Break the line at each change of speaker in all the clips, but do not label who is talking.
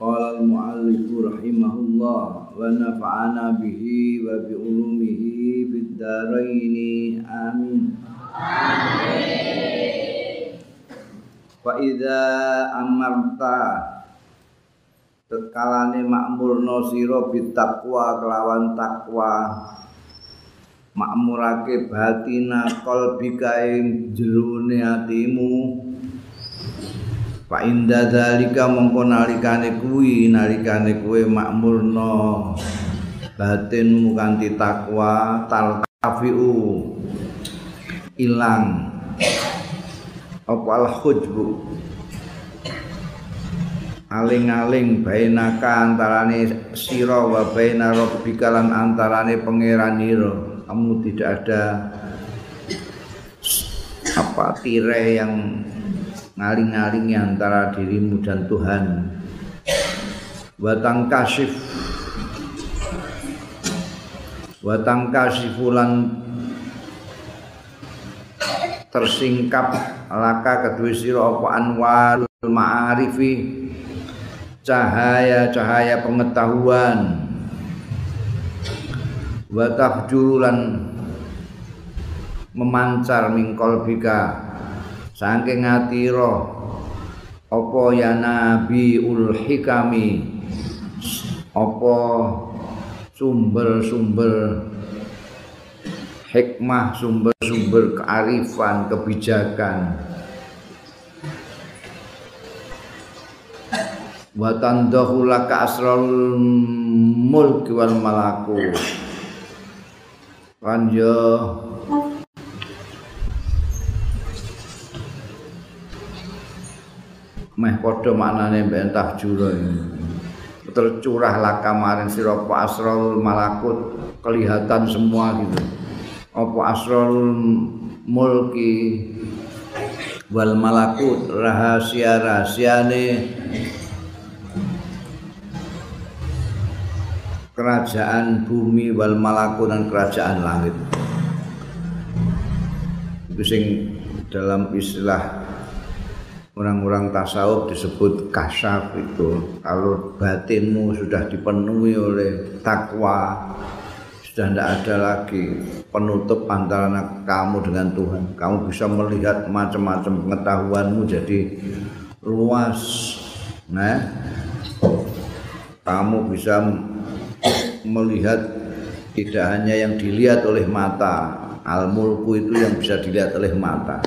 Qala al-mu'allif rahimahullah wa nafa'ana bihi wa bi ulumihi fid dharain amin. Fa idza amarta tetkalane makmurno sira bitaqwa kelawan takwa makmurake batina qalbika ing jerone atimu Fa inda zalika mongko nalikane kuwi nalikane kowe makmurno batinmu kanthi takwa talkafiu ilang. Apa al khujbu aling-aling bainaka antarane sira wa baina rabbika lan antarane pangeranira kamu tidak ada apa tirai yang ngaling-ngalingi antara dirimu dan Tuhan. Watang kasif watang kasifulan tersingkap. Laka kedua sira apa anwar ma'arifi. Cahaya-cahaya pengetahuan. Watah jurulan memancar mingkol bika saking atira apa ya nabi ul hikami? Apa sumber-sumber hikmah sumber-sumber kearifan kebijakan? Wa tandahu laka asrarul mulki wal malaku. Kan meh padha maknane mbek tahjura tercurah laka maring sira apa asrul malakut kelihatan semua gitu. Apa asrul mulki wal malakut rahasia rahasiane kerajaan bumi wal malakut dan kerajaan langit. Itu sing dalam istilah orang-orang tasawuf disebut kasyaf itu. Kalau batinmu sudah dipenuhi oleh takwa sudah tidak ada lagi penutup antara kamu dengan Tuhan. Kamu bisa melihat macam-macam pengetahuanmu jadi luas nah. Kamu bisa melihat tidak hanya yang dilihat oleh mata al-mulku itu yang bisa dilihat oleh mata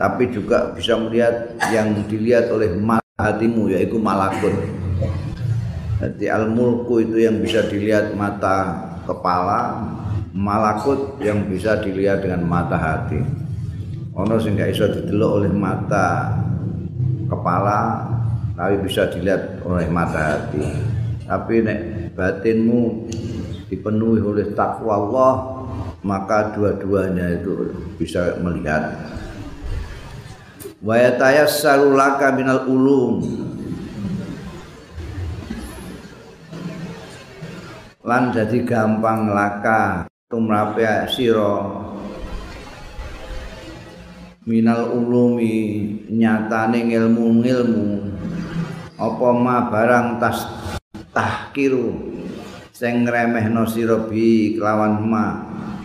tapi juga bisa melihat yang dilihat oleh hatimu yaitu malakut. Jadi al-mulku itu yang bisa dilihat mata kepala, malakut yang bisa dilihat dengan mata hati. Ono sing gak iso didelok oleh mata kepala tapi bisa dilihat oleh mata hati. Tapi nek batinmu dipenuhi oleh takwa Allah maka dua-duanya itu bisa melihat wa yatayassaru laka minal ulum. Lan jadi gampang laka tumrape sira. Minal ulumi nyatane ilmu-ilmu apa ma barang tas tahkiru sing ngremehno sira bi kelawan ma?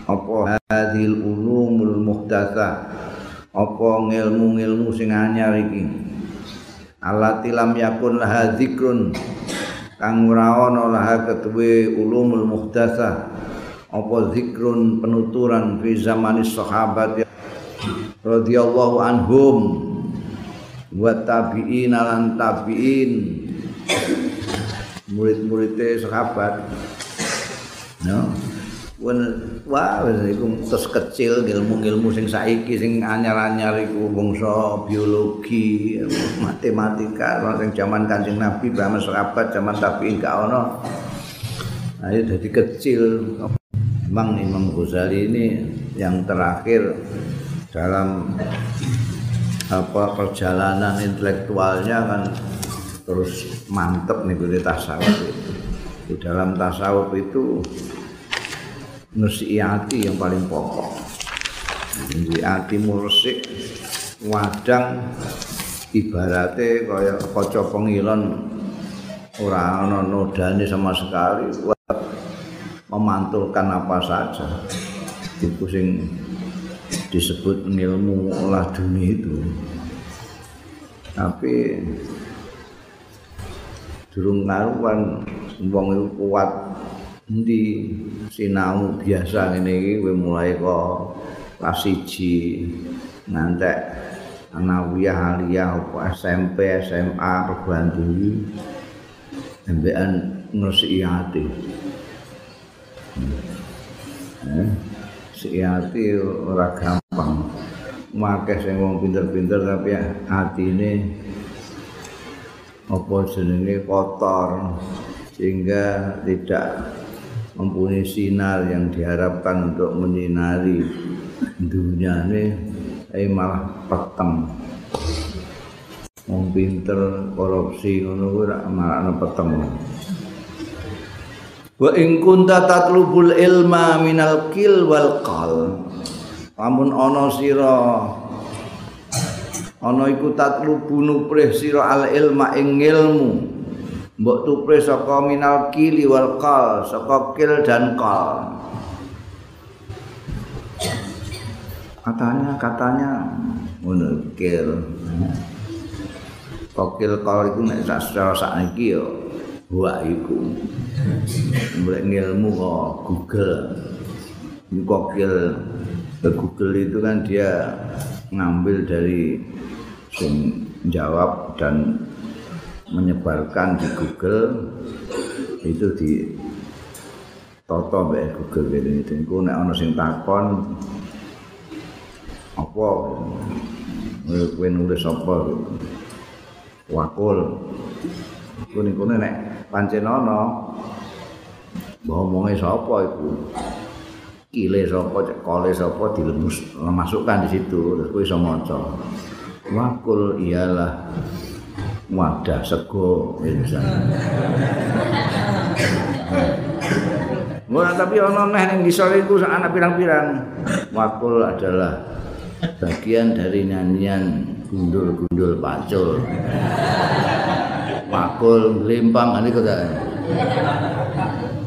Apa hadil ulumul muhdatsah apa ngilmu-ngilmu sing anyar iki? Alati lam yakun laha zikrun. Kang ora ana laha ketuwe ulumul muhdatsah. Apa zikrun penuturan fi zamani sahabat radhiyallahu anhum. Wa tabi'in lan tabi'in. Murid-muridé sahabat. No wah iku terus kecil ilmu-ilmu sing saiki sing anyar-anyar iku bangsa biologi matematika sing zaman Kanjeng Nabi Brahma sahabat zaman tapi enggak ono ayo jadi kecil Memang Imam Ghazali ini yang terakhir dalam apa perjalanan intelektualnya kan terus mantep nih di tasawuf itu. Di dalam tasawuf itu nusiati yang paling pokok. Nusiati mursik wadang ibaratnya kaya kaca pengilon. Ora ana nodane sama sekali memantulkan apa saja. Itu sing disebut ilmu olah dunia itu. Tapi durung karuan wong kuat di sinau biasa ngene iki kowe mulai kok kelas 1 ngantek anawiyah aliyah SMP SMA perguruan tinggi MBN ngresiki ati. Eh, si hati ora gampang. Makeh sing wong pinter-pinter tapi atine apa jenenge kotor sehingga tidak mempunyai sinar yang diharapkan untuk menyinari dunia ini eh malah peteng wong pinter korupsi ngono kuwi malah peteng Wa in kunta tatlubul ilma minal kil wal qal. Lamun ana sira ana iku tatlubu nuprih sira al ilma ing ilmu. Mbok tuprih saka minal kili wal qal, saka kil dan qal. Katanya katanya ngono kil. Kokil kal iku nek secara sakniki yo buah iku. mulai ngilmu kok Google Google Google itu kan dia ngambil dari sing jawab dan menyebarkan di Google. Itu di toto mbak Google ini itu aku nek ono sing takon apa? Kowe nulis apa? Wakul. Kuning-kuning nek pancen ana ngomongnya sapa itu kile sapa kole sapa dilemus masukkan di situ terus kowe iso maca. Wakul ialah wadah sego Mula tapi ono neh ning ngisor iku anak pirang-pirang. Wakul adalah bagian dari nyanyian gundul-gundul pacul. Wakul limpang ini kata.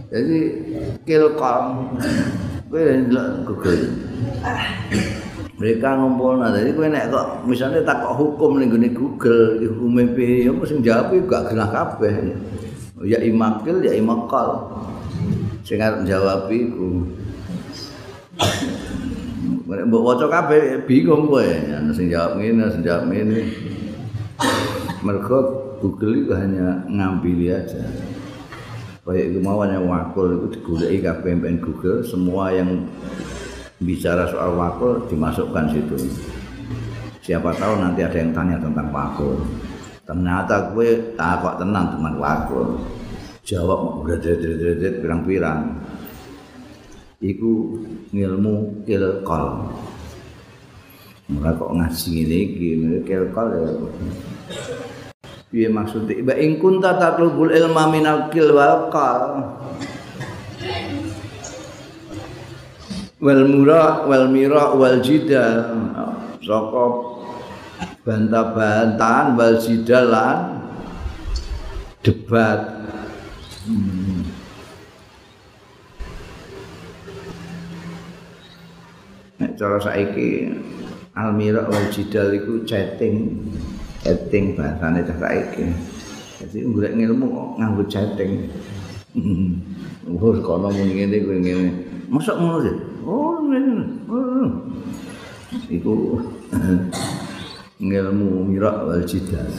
Jadi kilkom ndelok Google. Mereka ngumpul nah, jadi kowe nek kok misalnya tak kok hukum ning gone Google, hukum piye ya mesti jawab gak genah kabeh. Ya imakil ya imakal. Sing arep jawab iku. Mbok waca kabeh bingung kowe, sing jawab ngene, sing jawab ngene. Mergo Google itu hanya ngambil aja. Kayak kemauan yang wakul itu digulai KPMN Google, semua yang bicara soal wakul dimasukkan situ. Siapa tahu nanti ada yang tanya tentang wakul. Ternyata gue tak kok tenang teman wakul. Jawab udah dredret pirang-pirang. Iku ngilmu kilkol. Mula kok ngaji ini, gini kilkol ya. piye maksude ba ing kunta tatlubul ilma minal kil wal qal wal mura wal mira wal jidal saka bantah-bantahan wal jidalan debat hmm. nek cara saiki al mira wal jidal iku chatting chatting bahasane cah saiki. Jadi golek ilmu nganggo chatting. Oh, kono muni ngene kuwi ngene. Mosok ngono sih. Oh. Oh. Iku ngilmu mirak wal jidal.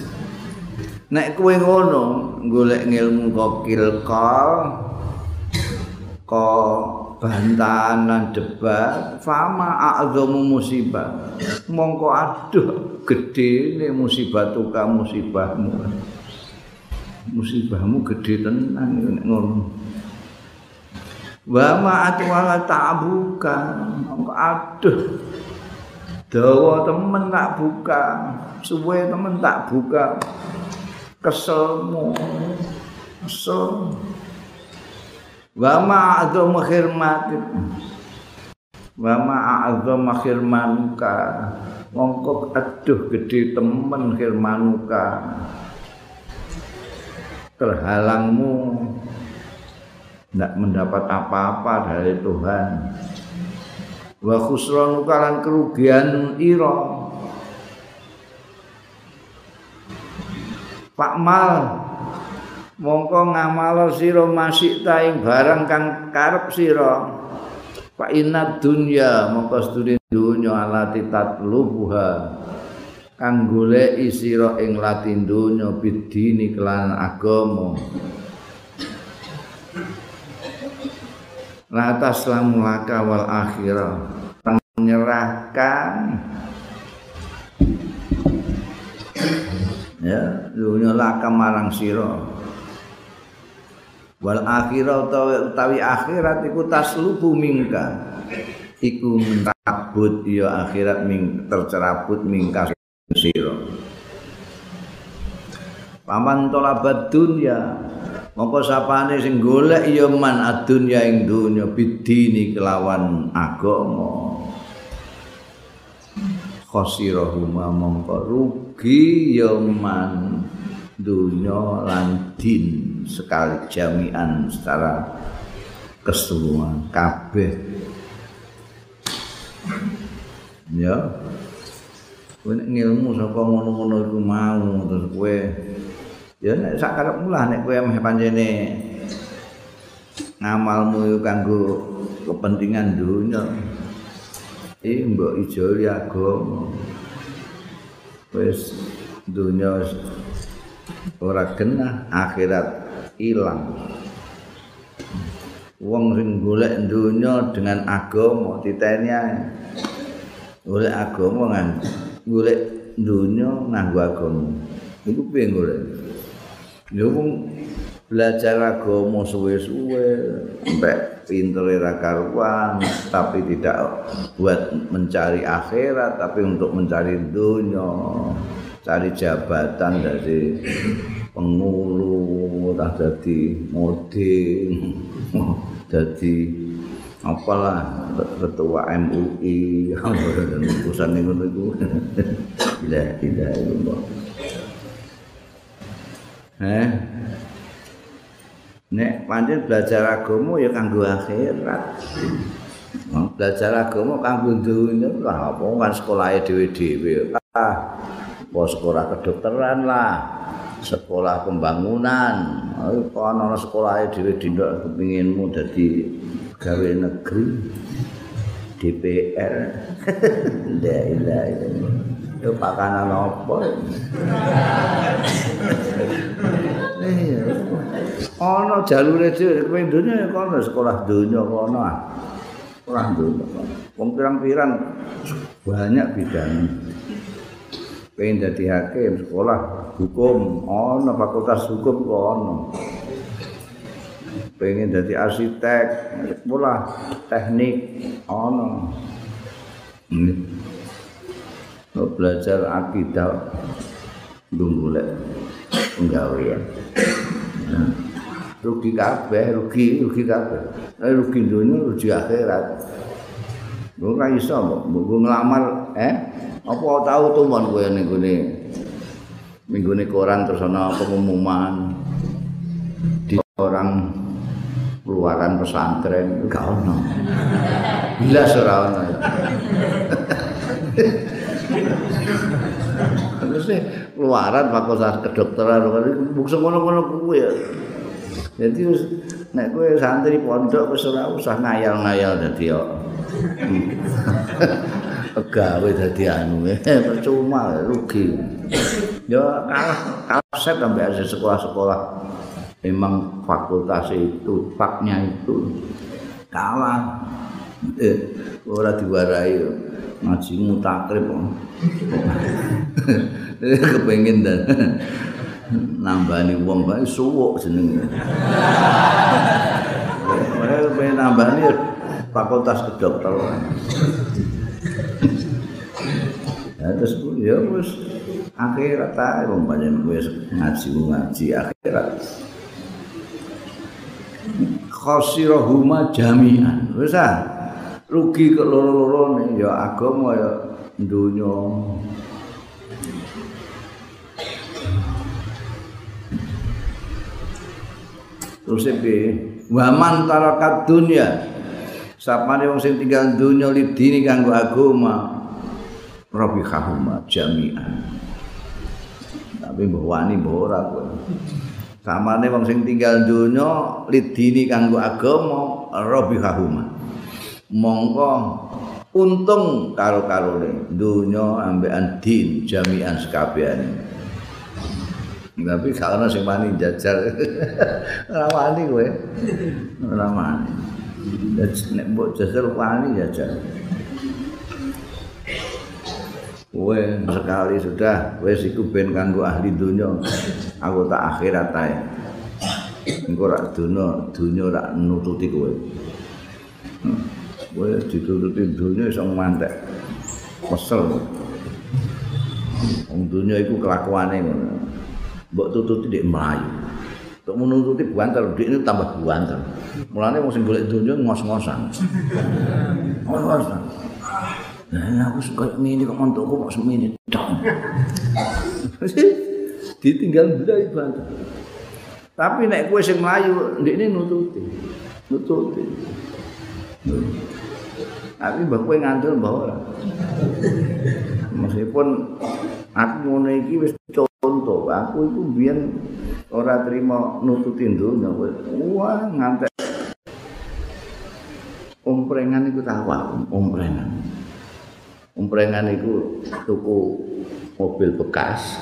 Nek kowe ngono golek ngilmu kokil kal ko bantahan debat fama a'zamu musibah mongko aduh gede ini musibah tuka musibahmu musibahmu gede tenan ngono wa ma atwala ta'buka. Aduh. Dawa temen tak buka. Suwe temen tak buka. Keselmu. Kesel wa ma'adzam khirmatik. Wa ma'adzam khirmanuka. Mongko aduh gede temen khirmanuka. Terhalangmu tidak mendapat apa-apa dari Tuhan. Wa khusranuka lan kerugian ira. Pak Mal mongko ngamalo sira masih taing barang kang karep sira. Fa inna dunya mongko studi dunya alati tatlubuha. Kang goleki sira ing latin dunya bidini kelan agama la taslamu laka wal akhirah menyerahkan. Ya dunya laka marang sira. Wal akhirah utawi akhirat iku taslubu mingka iku mentabut ya akhirat ming tercerabut mingka sira. Paman tolabat dunya mongko sapane sing golek ya man adunya ing dunya bidini kelawan agama. Khosirahuma mongko rugi ya man dunya lan din sekali jami'an secara keseluruhan. Kabeh. Ya. Kowe ngilmu saka ngono-ngono iku mau terus kowe ya nek sak karepmu lah nek kowe meh pancene ngamalmu kanggo kepentingan dunya. Iki mbok ijoli agama. Wis dunya ora genah akhirat ilang. Wong sing golek donya dengan agama diteni golek agama ngan golek donya nganggo agama. Iku piye golek yo belajar agama suwe-suwe sampai pinter ra karuan tapi tidak buat mencari akhirat tapi untuk mencari dunia cari jabatan dari pengulu tak jadi model jadi apalah ketua MUI urusan itu itu tidak tidak itu eh? Nek pancen belajar agama ya kanggo akhirat. Belajar agama kanggo dunya lah apa kan sekolah dhewe-dhewe? Ah apa sekolah kedokteran lah sekolah pembangunan. Kalau ada sekolah di dindok kepinginmu jadi gawe negeri DPR tidak tidak itu pakanan apa? Iya. Ono jalur itu kepingin dunia ya sekolah dunia kono sekolah dunia wong pirang-pirang banyak bidang pengen jadi hakim sekolah hukum ono fakultas hukum ono pengen jadi arsitek sekolah teknik ini belajar akidah penggawean nah, rugi kabeh rugi rugi kabeh eh, rugi dunia rugi akhirat Gue kan iso, gue ngelamar, eh? Apa tahu tuh mon kowe ning gone minggu ini koran terus ana pengumuman di orang keluaran pesantren gak ono. Bila ora ono. Terus keluaran fakultas kedokteran. Bukse ngono-ngono kuwi ya. Jadi nek kowe santri pondok wis ora usah ngayal-ngayal dadi yo. gawe dadi anu eh, percuma rugi. Ya kalah kaset sampai ada sekolah-sekolah. Memang fakultas itu faknya itu kalah. Eh ora diwarai ngaji mutakrib kepengin dan nambani wong bae suwuk jenenge. Mereka pengen nambani fakultas kedokteran. Ya terus ya wis akhirat ae wong panjen wis ngaji ngaji akhirat. Khosirahuma jami'an. Wis ah rugi ke loro-loro ya agama ya dunya terus iki waman tarakat dunya. Sapane wong sing tinggal dunya lidini kanggo agama. Rabi kahuma jami'an. Tapi mbah wani mbah ora kowe. Samane wong sing tinggal dunya lidini kanggo agama rabi kahuma mongko. Untung karo-karone. Dunya ambekan din jami'an sekabehane tapi kalau sing wani jajal. Ora wani kowe. Ora wani. Nek mbok jajal wani jajal. Kowe sekali sudah wis iku ben kanggo ahli dunya. Aku tak akhirat ae. Engko rak dunya dunya rak nututi kowe kowe ditututi dunya iso mantek kesel wong iku kelakuane ngono. Mbok tututi dik mlayu. Untuk menututi buantar dik ini tambah buantar wong sing golek dunya ngos-ngosan. Ngos-ngosan. Nah, aku suka ini kok mantuku kok semini dong. Ditinggal budaya banget. Tapi nek kue sing melayu, ndek ini nututi, nututi. Tapi mbak kue ngantul mbak ora. Meskipun aku ngono iki wis contoh, aku itu biar ora terima nututin dunya kowe. Wah, ngantek. Omprengan iku tawa, omprengan. Umprengan itu tuku mobil bekas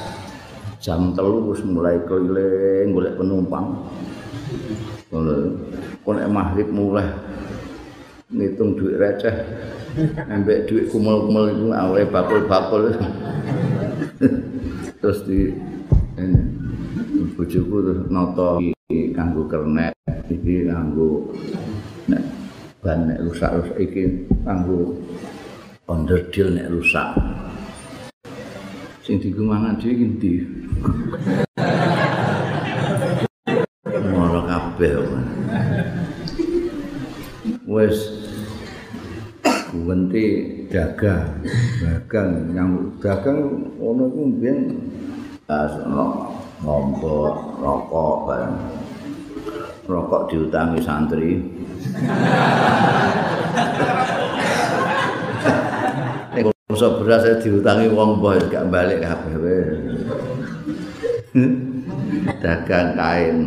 jam telu wis mulai keliling golek penumpang. Ngono. Kon maghrib mulai ngitung duit receh. Ambek duit kumul-kumul itu awalnya bakul-bakul. terus di ini bojoku terus noto kanggo kernet iki kanggo nek ban nek rusak-rusak iki kanggo onderdil nek rusak. Sing digumangan dhewe iki ndi? Moro kabeh. Wes ganti dagang, dagang yang dagang ono iku mbiyen asono ngompo rokok bareng. Rokok diutangi santri. Masa beras saya diutangi wong boy gak balik kabeh wis. Dagang kain.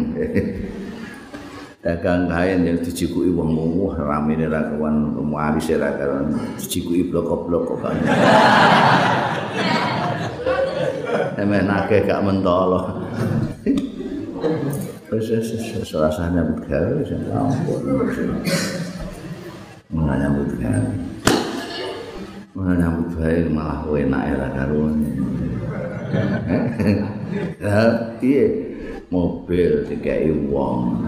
Dagang kain yang dijikuki wong mumuh ramene ra kawan muaris ra kawan dijikuki blok-blok kok kan. Emeh nake gak wis rasane begawe wis ampun. Begawe. Mana nyambut baik malah enak ya karuan. Ya, iya mobil dikai wong.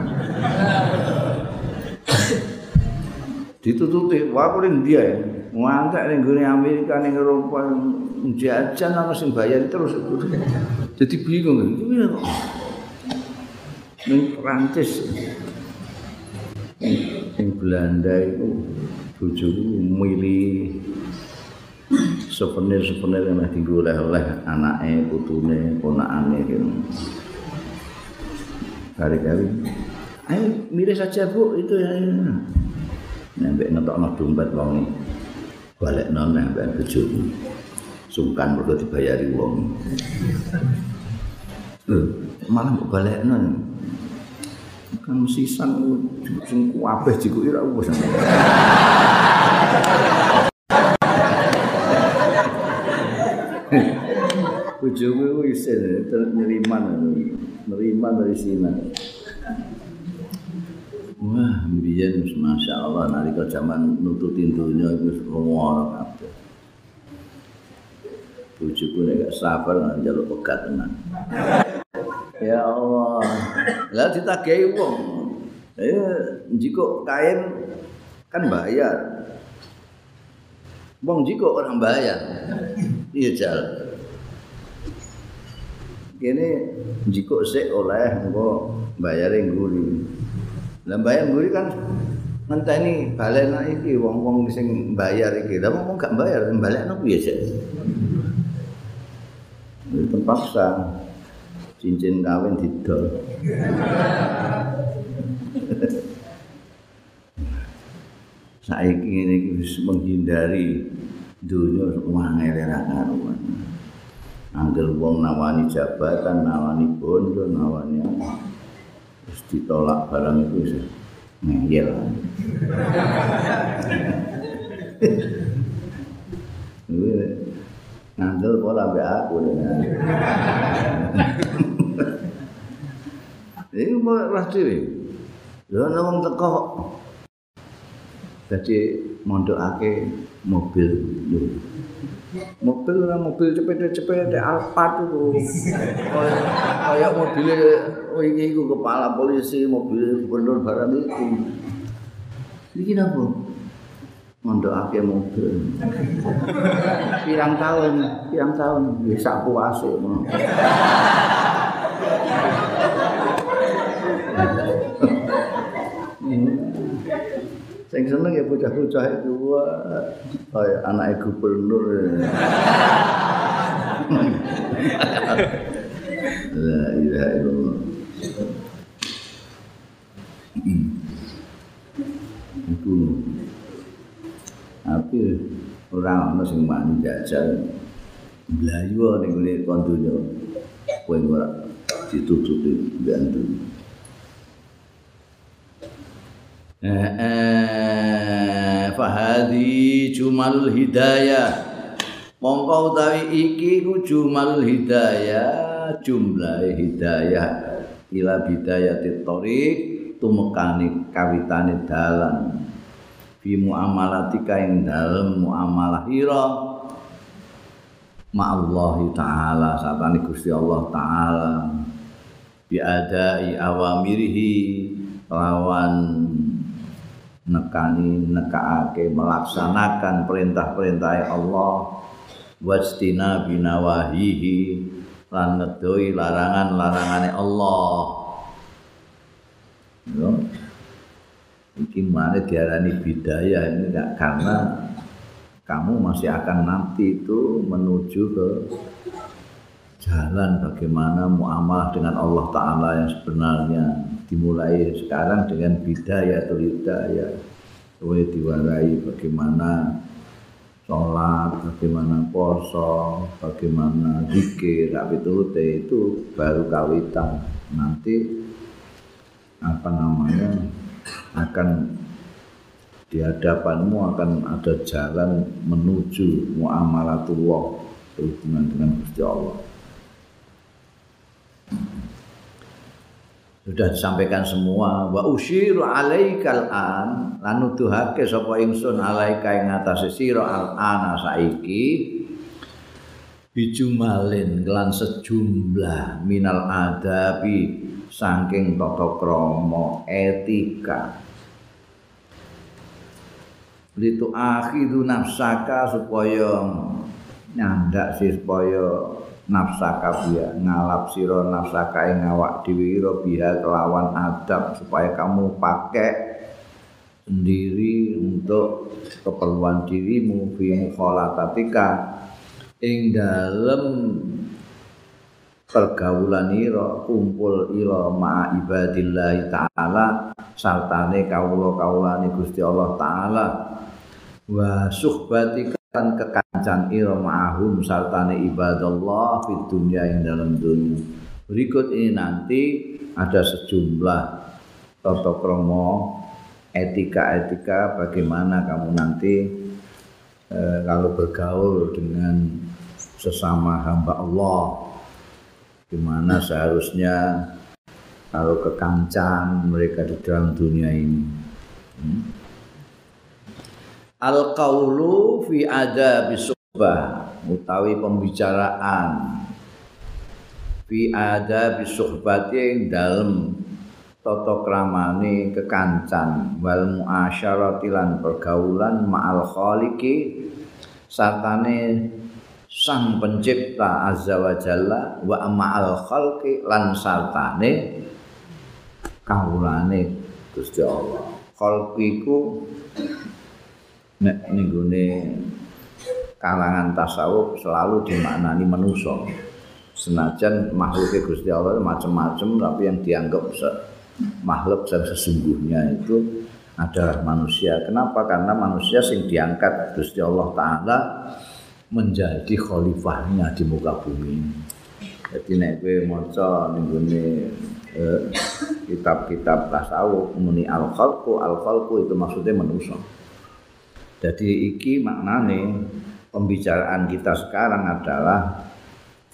Ditututi, wah aku ning dia ya. Ngantek ning gone Amerika ning Eropa jajan ana sing bayar terus. Jadi bingung iki. Ning Prancis. Ning Belanda itu bojoku milih souvenir-souvenir yang dienggo oleh-oleh anake, putune, ponakane gitu. Kali-kali Ayo milih saja bu itu ya. Nembek ngetokno dompet wong iki. Balekno nembek bojoku. Sungkan mergo dibayari wong. Malah kok balekno. Kan sisan sing kabeh jikuki ra wis. Bojoku iku isin neriman neriman dari sini. Wah, biyen masya Allah nalika zaman nututin dunia itu semua kabeh. Bujuku nek gak sabar nang njaluk pegat tenan. ya Allah. Lah ditagih wong. Eh jiko kain kan bayar. Wong jiko orang bayar. Iya jal. Kene jiko sik oleh engko bayare ngguri. Lah bayar ngguri kan ngenteni balen iki wong-wong sing bayar iki. Lah wong gak bayar balekno piye sik? Terpaksa cincin kawin didol. Saiki ini menghindari dunia uang elera karuan. Angger wong nawani jabatan, nawani bondo, nawani apa. terus ditolak barang itu sih ngeyel ngandel pola be aku dengan ini mau rasa ini ya nawang teko. Jadi mondok mobil. Mobil ora mobil cepet-cepet Alphard itu. Kayak mobil ini iku kepala polisi mobil gubernur barang itu. Ini apa mondok ake mobil. Pirang tahun pirang tahun. Bisa puasa Sing seneng ya bocah-bocah itu kaya anak gubernur. La ilaha illallah. Iku Tapi orang ana sing mani jajal mlayu ning ngene kon donya. Kowe ora ditutupi bantu. Fahadi jumalul hidayah. Mongko utawi iki ku jumalul hidayah jumlah hidayah. Ila bidayati thoriq tumekane kawitane dalan. Fi muamalatika ing dalem muamalah ira. Ma Allah taala satane Gusti Allah taala. Bi adai awamirihi lawan nekani nekaake melaksanakan perintah-perintah Allah. Wastina binawahihi lan ngedoi larangan-larangane Allah. Yo. Iki mana diarani bidaya ini enggak karena kamu masih akan nanti itu menuju ke jalan bagaimana muamalah dengan Allah Ta'ala yang sebenarnya dimulai sekarang dengan bidaya atau hidayah Kemudian diwarai bagaimana sholat, bagaimana poso, bagaimana zikir, itu itu baru kawitan. Nanti apa namanya akan di hadapanmu akan ada jalan menuju muamalatullah berhubungan dengan Gusti Allah. Sudah disampaikan semua. Wa usyiru alaikal an lan nuduhake sapa ingsun alaika ing atase sira al ana saiki bijumalin kelan sejumlah minal adabi saking tata krama etika. Litu akhidu nafsaka supaya nyandak sih supaya nafsaka biya ngalap sira nafsaka ing awak dhewe biha kelawan adab supaya kamu pakai sendiri untuk keperluan dirimu fi mukhalatatika ing dalem pergaulan ira kumpul ira ma ibadillah taala sartane kawula-kawulane Gusti Allah taala. Wa suhbatika kan kekancan ira ma'ahum sartane ibadallah di dunia yang dalam dunia berikut ini nanti ada sejumlah tata kromo etika-etika bagaimana kamu nanti e, kalau bergaul dengan sesama hamba Allah gimana seharusnya kalau kekancan mereka di dalam dunia ini Al qaulu fi ada bisubah utawi pembicaraan. Fi ada bisuhbati dalam tata kramane kekancan wal muasyarati lan pergaulan ma'al khaliqi sartane sang pencipta azza wa jalla wa ma'al khalqi lan sartane kawulane Gusti Allah. Khalqiku nek ning kalangan tasawuf selalu dimaknani manusia senajan makhluk Gusti Allah macam-macam tapi yang dianggap makhluk yang sesungguhnya itu adalah manusia. Kenapa? Karena manusia sing diangkat Gusti Allah Taala menjadi khalifahnya di muka bumi. Jadi nek kowe maca ning eh, kitab-kitab tasawuf muni al-khalqu, al-khalqu itu maksudnya manusia. Jadi iki maknane pembicaraan kita sekarang adalah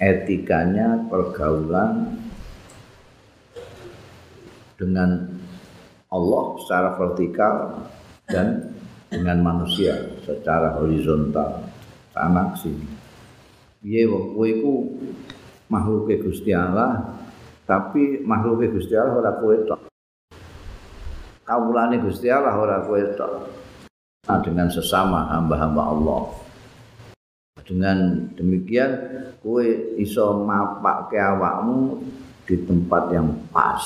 etikanya pergaulan dengan Allah secara vertikal dan dengan manusia secara horizontal sana sini. Piye wong kowe iku makhluke Gusti Allah tapi makhluke Gusti Allah ora kowe tok. Kawulane Gusti Allah ora kowe tok. Nah, dengan sesama hamba-hamba Allah. Dengan demikian kowe iso mapak ke awakmu di tempat yang pas.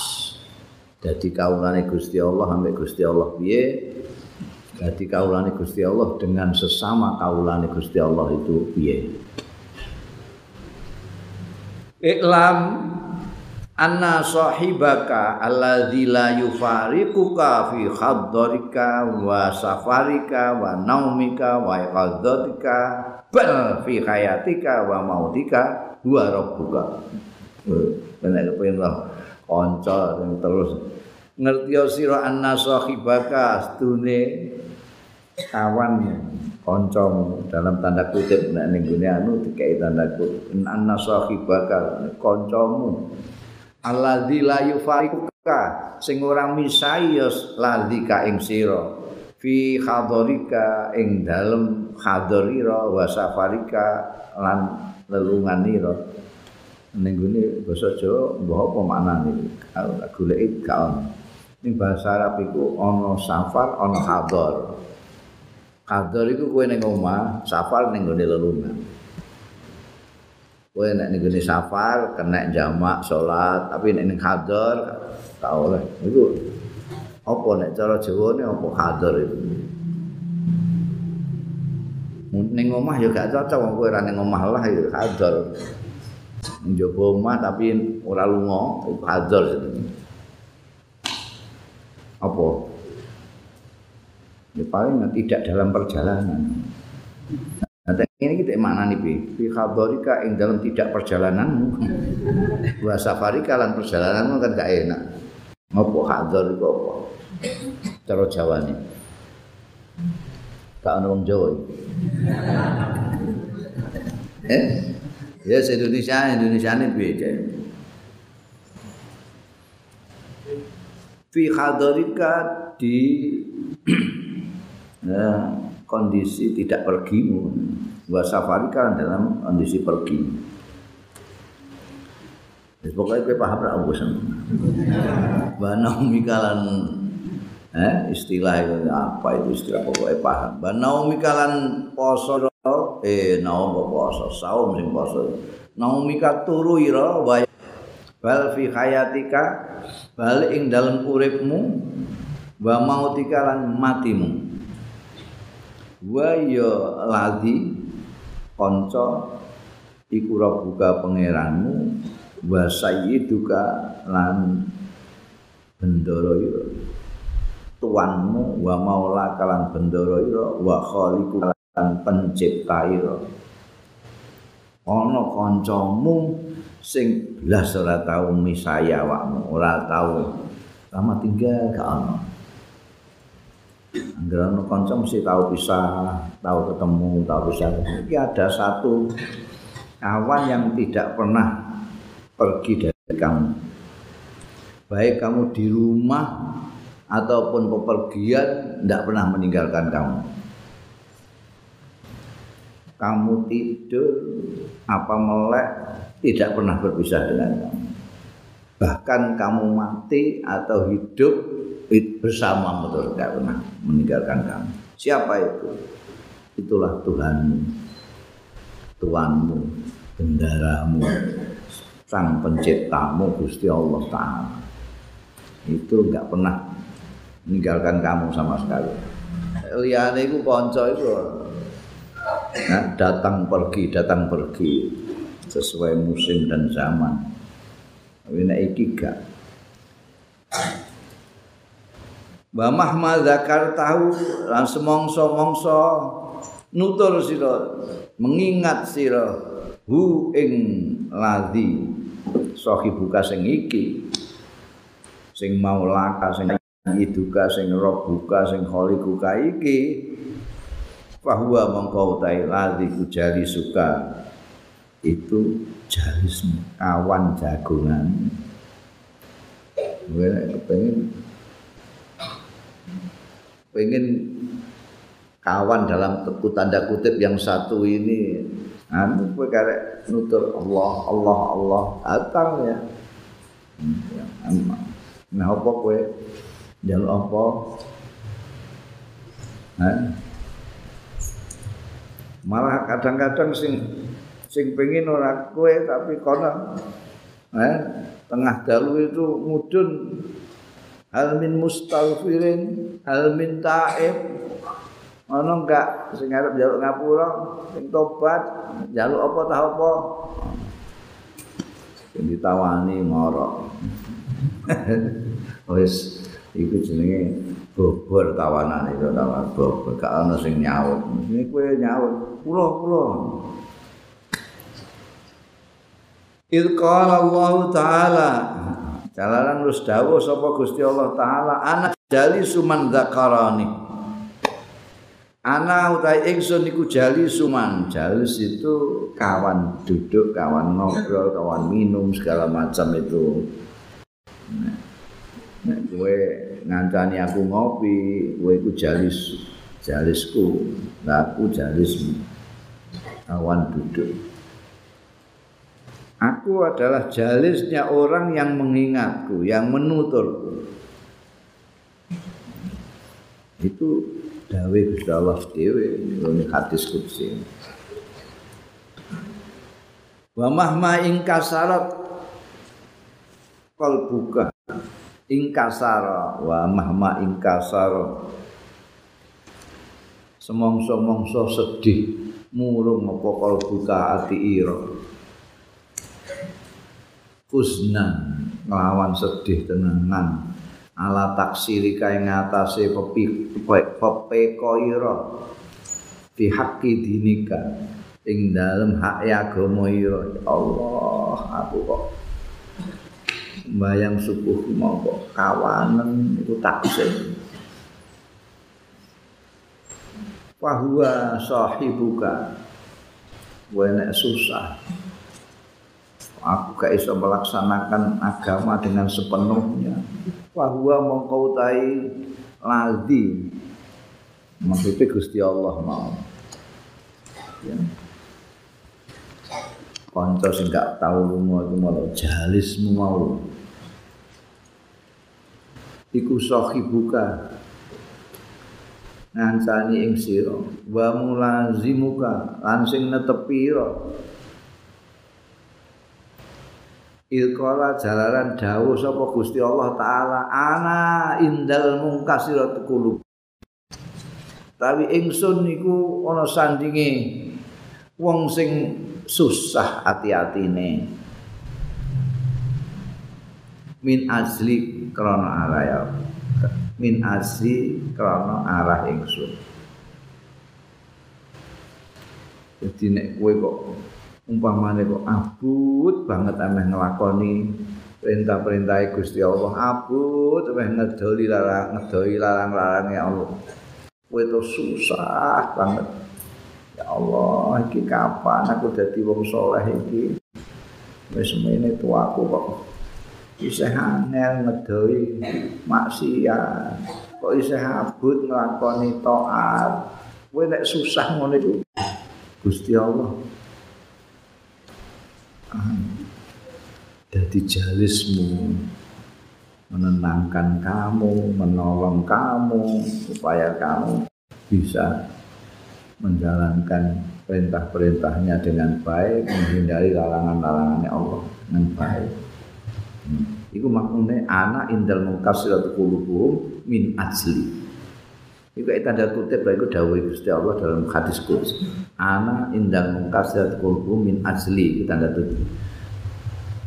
Jadi kaulane Gusti Allah sampai Gusti Allah piye? Jadi kaulane Gusti Allah dengan sesama kaulane Gusti Allah itu piye? Iklam anna sahibaka alladzi la yufariquka fi khaddarika wa safarika wa naumika wa iqaddatika bal fi hayatika wa mautika huwa rabbuka. Benar benar kanca sing terus. Ngerti sira anna sahibaka astune kawan kancamu. Dalam tanda kutip nek ning anu dikai tanda kutip anna sahibaka kancamu alladzi la yufariquka sing ora misai ya ladzika ing sira. Fi hadarika ing dalem hadarira wa safarika lan lelunganira ning gone basa Jawa mbah apa maknane? Kalau tak goleki gak ono. Ning bahasa Arab iku ana safar ana hadar hadar iku kowe ning omah safar ning gone lelungan kowe nek ning gone safar kena jamak salat tapi nek ning hadar tak oleh. Iku apa nek cara Jawa ne apa hadar itu ning omah ya gak cocok wong kowe ora ning omah lah ya hadar njaba omah tapi ora lunga iku hadzal apa? Ya paling tidak dalam perjalanan ini kita mana nih bi? Bi khabarika ing dalam tidak perjalananmu. Wa safarika lan perjalananmu kan gak enak. Ngopo hadar itu apa? Cara Jawa nih. Gak ada orang Jawa. eh? Ya Indonesia, Indonesia ini beda. Fi hadarika di ya, kondisi tidak pergi wa safarika dalam kondisi pergi. Jadi pokoknya gue paham lah aku Banau mikalan eh, istilah itu apa itu istilah pokoknya paham. Banau mikalan poso eh naum poso saum sing poso naumika turu ira bal fi hayatika bal ing dalem uripmu wa mautika lan matimu wa ya ladhi kanca iku buka pangeranmu wa sayyiduka lan bendoro ira. Tuanmu wa maula kalan bendoro ira wa khaliqu lan pencipta ira. Ana kancamu sing blas ora tau misaya awakmu ora tau. Sama tinggal gak ana Angger ana kanca mesti tau pisah, tau ketemu, tau pisah. Iki ada satu kawan yang tidak pernah pergi dari kamu. Baik kamu di rumah ataupun pepergian tidak pernah meninggalkan kamu. Kamu tidur apa melek tidak pernah berpisah dengan kamu. Bahkan kamu mati atau hidup bersama betul pernah meninggalkan kamu. Siapa itu? Itulah Tuhanmu, Tuhanmu, bendaramu, Sang Penciptamu Gusti Allah Taala. Itu nggak pernah meninggalkan kamu sama sekali. Liane itu konco itu nah, datang pergi datang pergi sesuai musim dan zaman. Tapi iki gak. Wa mahma zakar tahu lan semongso-mongso nutur sira mengingat sira hu ing ladhi sahibuka sing iki sing maulaka sing iduka sing robuka sing kholikuka iki. Bahwa mengkau tai ladhi kujali suka itu jalis kawan jagungan. Gue pengen pengen kawan dalam tanda kutip yang satu ini. Anu gue karek nutur Allah Allah Allah atal ya. Nah apa gue jalur apa? Nah, malah kadang-kadang sing sing pengen ora kowe tapi kono eh tengah dalu itu mudun hal min mustaghfirin hal min taib. Ono enggak? Sing arep njaluk ngapura sing tobat njaluk apa ta apa? Sing ditawani ngorok. Wis iku jenenge bobor tawanan itu tawanan bobor. Gak ana sing nyaut. Ini kowe nyaut. Kula kula Il Allah taala Jalanan wis dawuh sapa Gusti Allah taala anak jali suman zakarani Ana utai ingsun iku jali suman jalis itu kawan duduk kawan ngobrol kawan minum segala macam itu Nek kowe ngancani aku ngopi, kowe iku jalis jalisku, lah aku jalismu. Awan duduk. Aku adalah jalisnya orang yang mengingatku, yang menuturku. Itu dawe Gusti Allah dhewe ini hadis kudsi. Wa mahma ing kasarat qalbuka ingkasara wa mahma ingkasara semongso-mongso sedih murung apa kalbuka ati ira kusnan nglawan sedih tenangan. Ala taksiri kae ngatasé pepi pepeko ira fi haqqi dinika ing dalem hak agama ira. Allah aku kok bayang subuh mau kawanan itu taksir Wahua sahibuka Wenek susah Aku gak bisa melaksanakan agama dengan sepenuhnya. Wahua mengkautai laldi Maksudnya Gusti Allah mau. Ya. Konco sing gak tau lunga iku malah jalismu mau. Iku sahibuka ngancani ing sira. Wa mulazimuka lan sing netepira Ilkola jalaran dawuh sapa Gusti Allah taala ana indal mungkasirat qulub. Tapi ingsun niku ana sandinge wong sing susah hati-hatine. Min asli krana arah ya. Min asli krana arah ingsun. Jadi nek kowe kok umpamane kok abut banget ameh nglakoni perintah-perintah Gusti Allah. Abut ameh ngedoli larang ngedoli larang-larang ya Allah. Kowe to susah banget. Ya Allah, iki kapan aku dadi wong soleh iki? Wis semene tuaku kok isih angel ngedoi maksiat. Kok isih abut nglakoni taat? Kowe nek susah ngono iku Gusti Allah jadi jalismu menenangkan kamu, menolong kamu supaya kamu bisa menjalankan perintah-perintahnya dengan baik, menghindari larangan-larangannya Allah dengan baik. Hmm. Iku maknanya anak indal mengkasirat kulubuhum min ajli. Iku tanda kutip iku dawuh Gusti Allah dalam hadis kudus. Ana indal mengkasirat kulubuhum min ajli. Itu tanda kutip.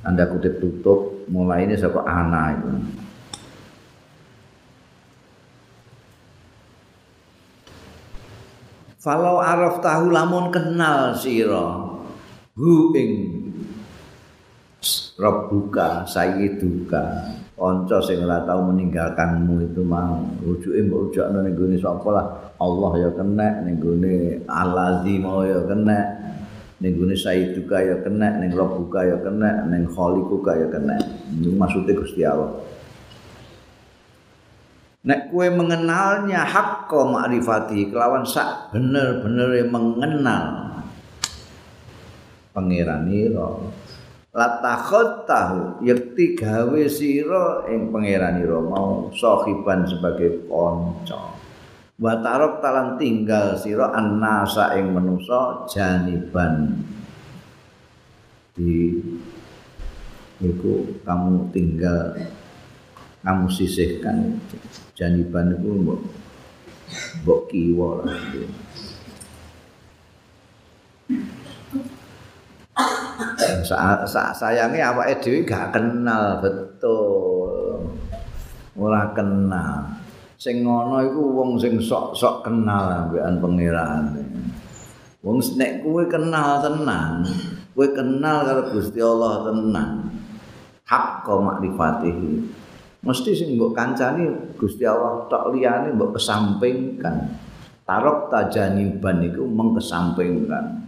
Tanda kutip tutup mulai ini saka ana itu. Falau araf tahu lamun kenal sira hu ing Rabbuka sayyiduka kanca sing ora tau meninggalkanmu itu mau rujuke mbok rujakno ning gone sapa lah? Allah ya kena ning gone Allazi mau ya kena ning gone sayyiduka ya kena ning Rabbuka ya kena ning Khaliquka ya kena ini maksudnya Gusti Allah. Nek kue mengenalnya hakko ma'rifati kelawan sak bener-bener mengenal. Pangeran ira latakhot tahu yakti gawe sira ing pangeran ira mau sahiban sebagai kanca. Wa tarok talan tinggal sira annasa ing manusa janiban. Di iku kamu tinggal kamu sisihkan. Janiban itu mbok mbok kiwa lah sa, sa, sayangnya apa dhewe gak kenal betul. Ora kenal. Sing ngono iku wong sing sok-sok kenal ambekan pangeran. Wong nek kuwe kenal tenan kuwe kenal karo Gusti Allah tenan. Hak makrifatihi mesti sing mbok kancani Gusti Allah tok liyane mbok kesampingkan. Tarok tajaniban iku mengkesampingkan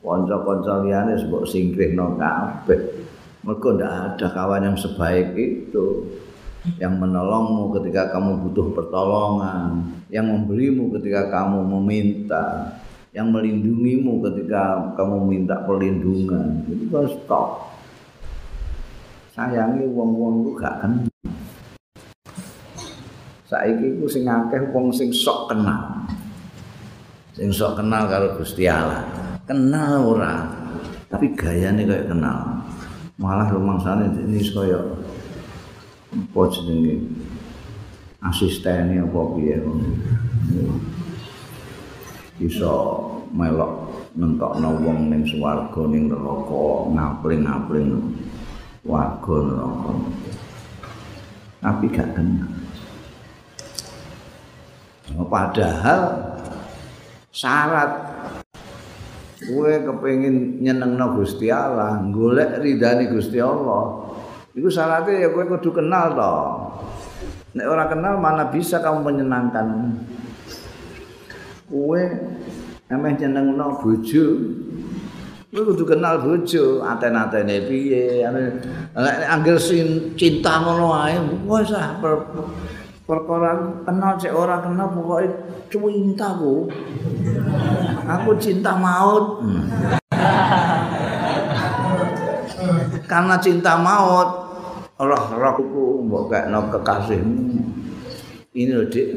kanca-kanca liyane mbok singkrihno kabeh. Mergo ndak ada kawan yang sebaik itu. Yang menolongmu ketika kamu butuh pertolongan. Yang membelimu ketika kamu meminta. Yang melindungimu ketika kamu minta perlindungan. Itu harus stop. Sayangi wong-wong itu gak kenal. Saiki ku sing akeh wong sing sok kenal. Sing sok kenal karo Gusti Allah. Kenal ora, tapi gayane kayak kenal. Malah rumangsane ini kaya apa jenenge? Asistene apa piye Iso melok nentokno wong ning swarga ning neraka ngapling-ngapling warga neraka. Tapi gak kenal. padahal syarat kowe kepengin nyenengno Gusti Allah, golek ridani Gusti Allah. Iku syaratnya ya kowe kudu kenal to. Nek ora kenal mana bisa kamu menyenangkan. Kowe emeh nyenengno bojo. Kowe kudu kenal bojo, aten-atene piye, nek anggere cinta ngono ae, wis perkara kenal cek ora kenal pokoke cinta ku aku cinta maut. Karena cinta maut roh rohku mbok kekno kekasihmu. Ini lho dik.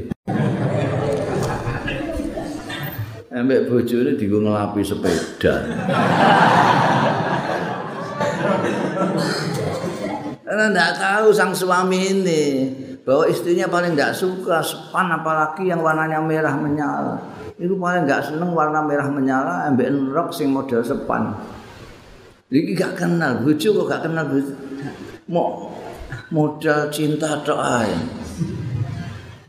Ambek bojone digo ngelapi sepeda. Karena tidak tahu sang suami ini bahwa istrinya paling tidak suka sepan apalagi yang warnanya merah menyala. Itu paling tidak seneng warna merah menyala ambil rok sing model sepan. Ini gak kenal bucu kok gak kenal bucu mau model cinta doa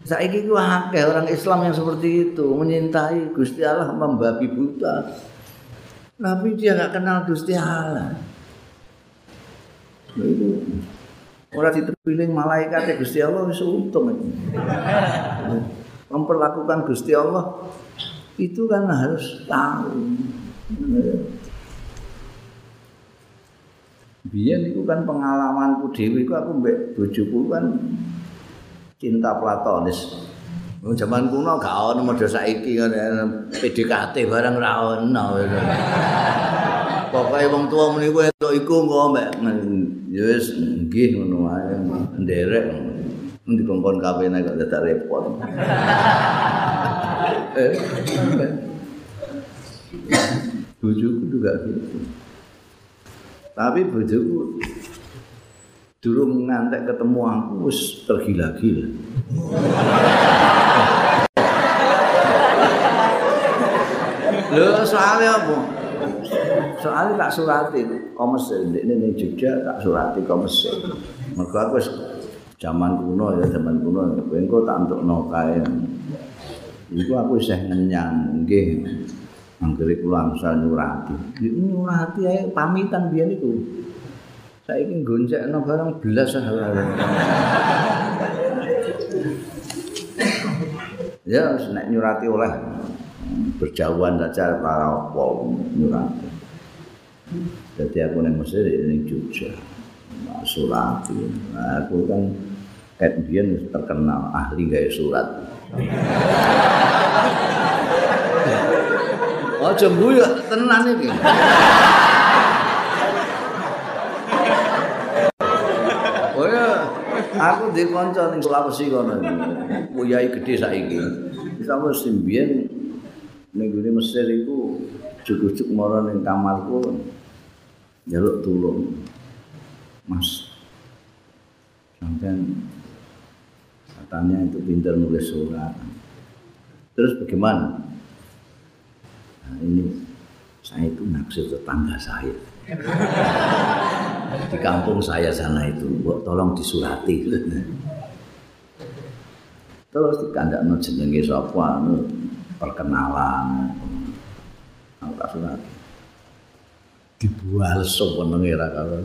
saya ini akeh orang Islam yang seperti itu menyintai Gusti Allah membabi buta. Tapi dia gak kenal Gusti Allah. Itu Ora diterpiling malaikat Gusti Allah wis untung itu. Memperlakukan Gusti Allah itu kan harus tahu. biyen iku kan pengalamanku dhewe iku aku mbek bojoku kan cinta platonis. Jaman kuno gak ono model saiki ngene PDKT barang ra ono. Pokoke wong tuwa muni kowe iku kok mbek ya wis nggih ngono wae nderek. Nanti kompon kafe kok dadak repot. Eh. Bojoku juga gitu. Tapi bojoku durung ngantek ketemu aku wis tergila-gila. Lho soalnya apa? Soalnya tak surati kok Mesir, ini ning Jogja tak surati kok Mesir. Mergo aku zaman kuno ya zaman kuno kowe engko tak entukno kae. Iku aku isih ngenyang nggih. Anggere kula angsal nyurati. Nyurati ae pamitan biyen iku. Saiki goncekno barang belas Ya nek nyurati oleh berjauhan saja para apa nyurati. Jadi aku ning Mesir ning Jogja. Surati. Nah, aku kan ket biyen terkenal ahli gawe surat. Aja mbuyu tenan iki. Oh ya, aku di kanca ning Sulawesi kono. Uyai gedhe saiki. Sama simbien ning Mesir iku mara ning kamarku njaluk tulung. Mas. Sampai katanya itu pintar nulis surat. Terus bagaimana? Nah, ini saya itu naksir tetangga saya. Di kampung saya sana itu, buat tolong disurati. Terus dikandakno jenenge sapa anu perkenalan. Angka surat. Dibual sewenenge ra karo.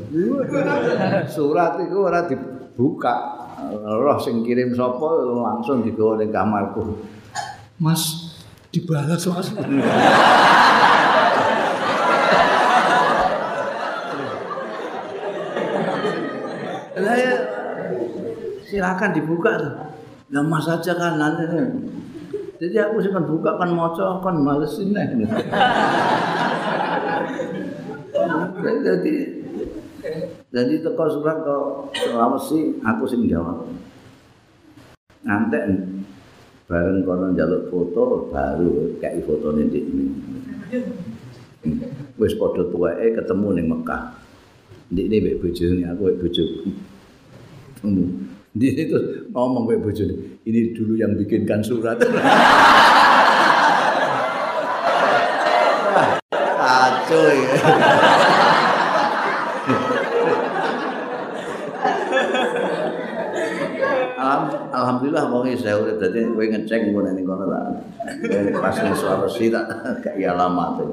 Surat iku ora dibuka. Roh sing kirim sapa langsung digawa ning kamarku. Mas dibalas Mas. Lah silakan dibuka tuh. Lah Mas aja kan nanti. Jadi aku sih kan buka kan maca kan malesin nih. Jadi jadi teko surat ke Sulawesi aku sing jawab. Ngantek bareng kono njaluk foto baru kayak fotone ndikne. Wis padha tuweke ketemu ning Mekah. Ndikne mbek bojone aku mbek bojoku. Dia itu ngomong mbek bojone, ini dulu yang bikinkan surat. Kacau ya. Alhamdulillah wong saya udah dadi kowe ngecek ngono ning kono ta. Pas ning Sulawesi tak gak ya alamat.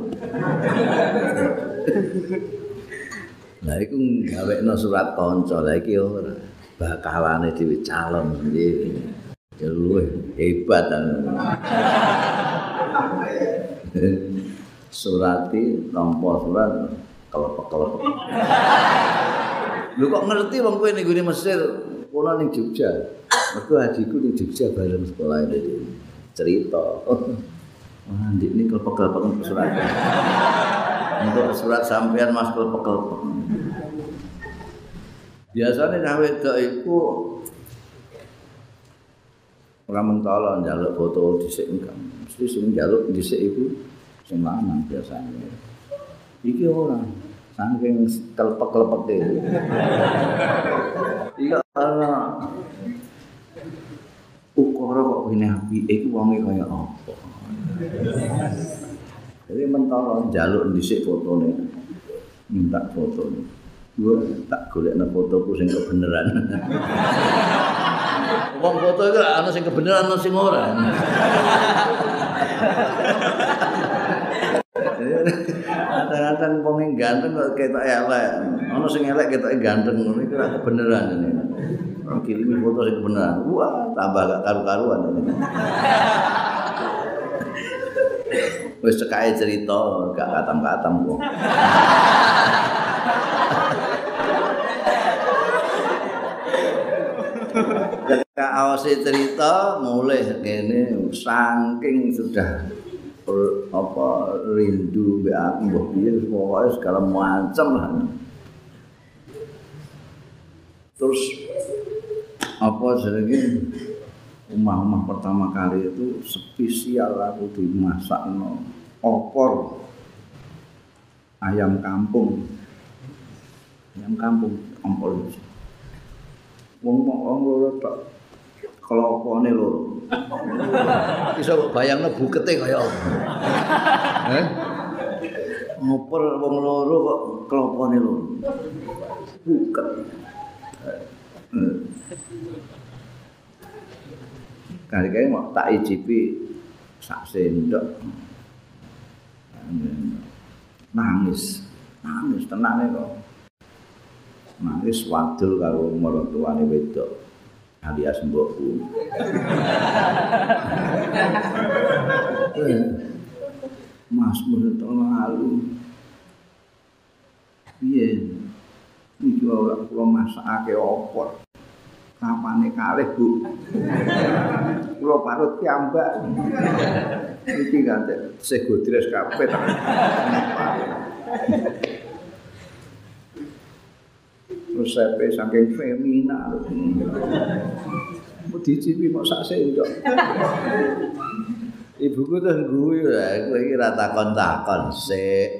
Lah iku gawekno surat kanca. Lah iki ora bakalane dhewe calon iki. Ya luwih hebat Surati tanpa surat kelepek-kelepek. Lu kok ngerti wong kowe ning Mesir, kono ning Jogja. Mergo hajiku ning Jogja bareng sekolah ini cerita. Wah, ndik ini kelepek-kelepek surat. Untuk surat sampean Mas kelepek-kelepek. Biasanya cawe wedok iku ora mentolo njaluk foto dhisik enggak. Mesti sing njaluk dhisik iku sing lanang biasanya. Iki ora saking kelepek-kelepek. Iya ana ukara kok ngene api iku wonge kaya apa. Jadi mentolo njaluk dhisik fotone. Minta fotone. Gue tak golekno fotoku sing kebenaran. Wong foto itu ana sing kebenaran ana sing ora. ganteng wong ganteng kok ketok elek. Ono sing elek ketok ganteng ngono iku ora kebenaran ini orang kirimi foto sing kebenaran. Wah tambah gak karu-karuan ini wis cekake cerita gak katam-katam kok. Ketika awasi cerita mulai gini, saking sudah apa rindu mbek aku mbok piye pokoke segala macam lah. Terus apa jenenge? Rumah-rumah pertama kali itu spesial aku dimasak no opor ayam kampung. Ayam kampung itu wong loro tok kelopone loro iso bayangno bukete kaya apa? Eh opor wong loro kok kelopone loro buket. Kali-kali mau tak icipi sak sendok. Nangis. Nangis tenane kok. Nangis wadul karo maratuane wedok alias mbokku Mas menurut lalu piye iki ora kula masakake opor. Kapane kalih Bu. Kula parut kiambak iki kan sego dres kabeh resepe saking femina mau dicipi mau sak sendok ibuku tuh guyu ya aku ini rata takon sik.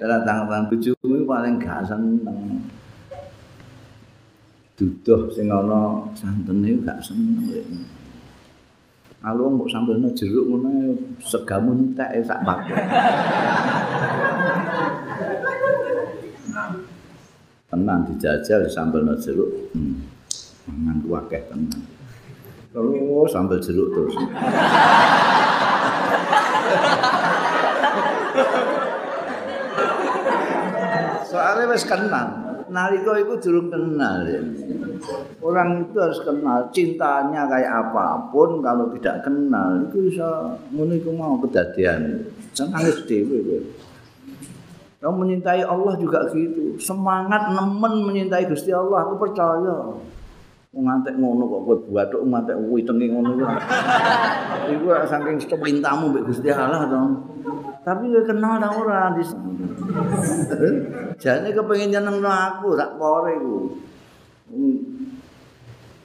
Rata takon bujuku paling gak seneng. Duduh sing ana santene gak seneng Kalau mbok sambelno jeruk ngono segamun entek sak paket. Tenang dijajal sambal jeruk. Hmm. mangan kuakeh tenang. Terus sambal jeruk terus. Soalnya wis kenal. Nalika itu durung kenal ya. orang itu harus kenal. Cintanya kayak apapun kalau tidak kenal itu bisa iku mau kedadian. Senang dhewe Kamu menyintai Allah juga gitu. Semangat nemen menyintai Gusti Allah, aku percaya. Ngantek ngono kok kowe buatuk ngantek witenge ngono kuwi. Iku saking perintahmu mbek Gusti Allah to. Tapi kowe kenal ta ora di Jane kepengin nyenengno aku sak pore iku.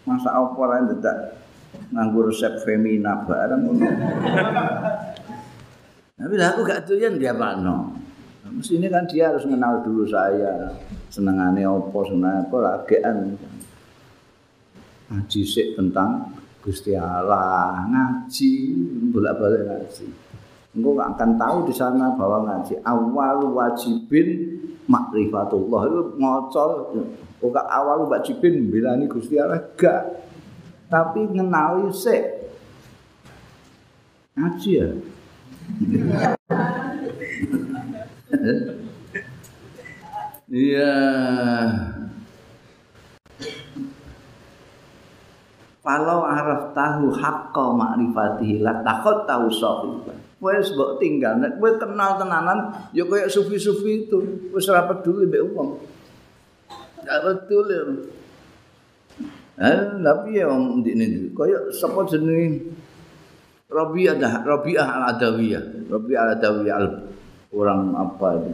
Masa apa ora ndak nganggo resep femina bareng ngono. Tapi lah aku gak doyan dia ini kan dia harus kenal dulu saya. Senengane opo, senengane apa, lagian. Ngaji sik tentang Gusti Allah, ngaji, bolak-balik ngaji. Engkau gak akan tahu di sana bahwa ngaji awal wajibin makrifatullah itu ngocol. Bukan awal wajibin bilani Gusti Allah gak. Tapi ngenali sik. Ngaji ya. Iya. Kalau araf tahu hakka makrifatihi la takut tahu sahibah. Wes mbok tinggal nek kowe kenal tenanan ya koyo sufi-sufi itu wis ora peduli mbek wong. Gak peduli. Eh, tapi ya om ini koyo sapa jenenge Rabi'ah dah Rabi'ah al-Adawiyah. Rabi'ah al-Adawiyah al orang apa itu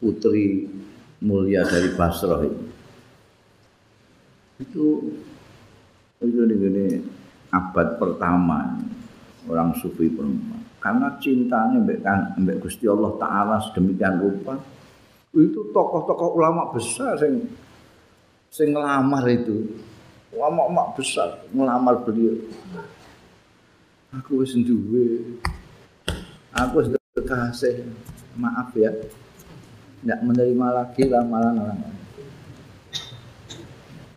putri mulia dari Basrah itu. Itu itu ini abad pertama orang sufi perempuan. Karena cintanya mbak mbak Gusti Allah Taala sedemikian rupa itu tokoh-tokoh ulama besar sing sing ngelamar itu. Ulama-ulama besar ngelamar beliau. Aku wis duwe aku wis kekasih maaf ya nggak menerima lagi lamaran orang. Lain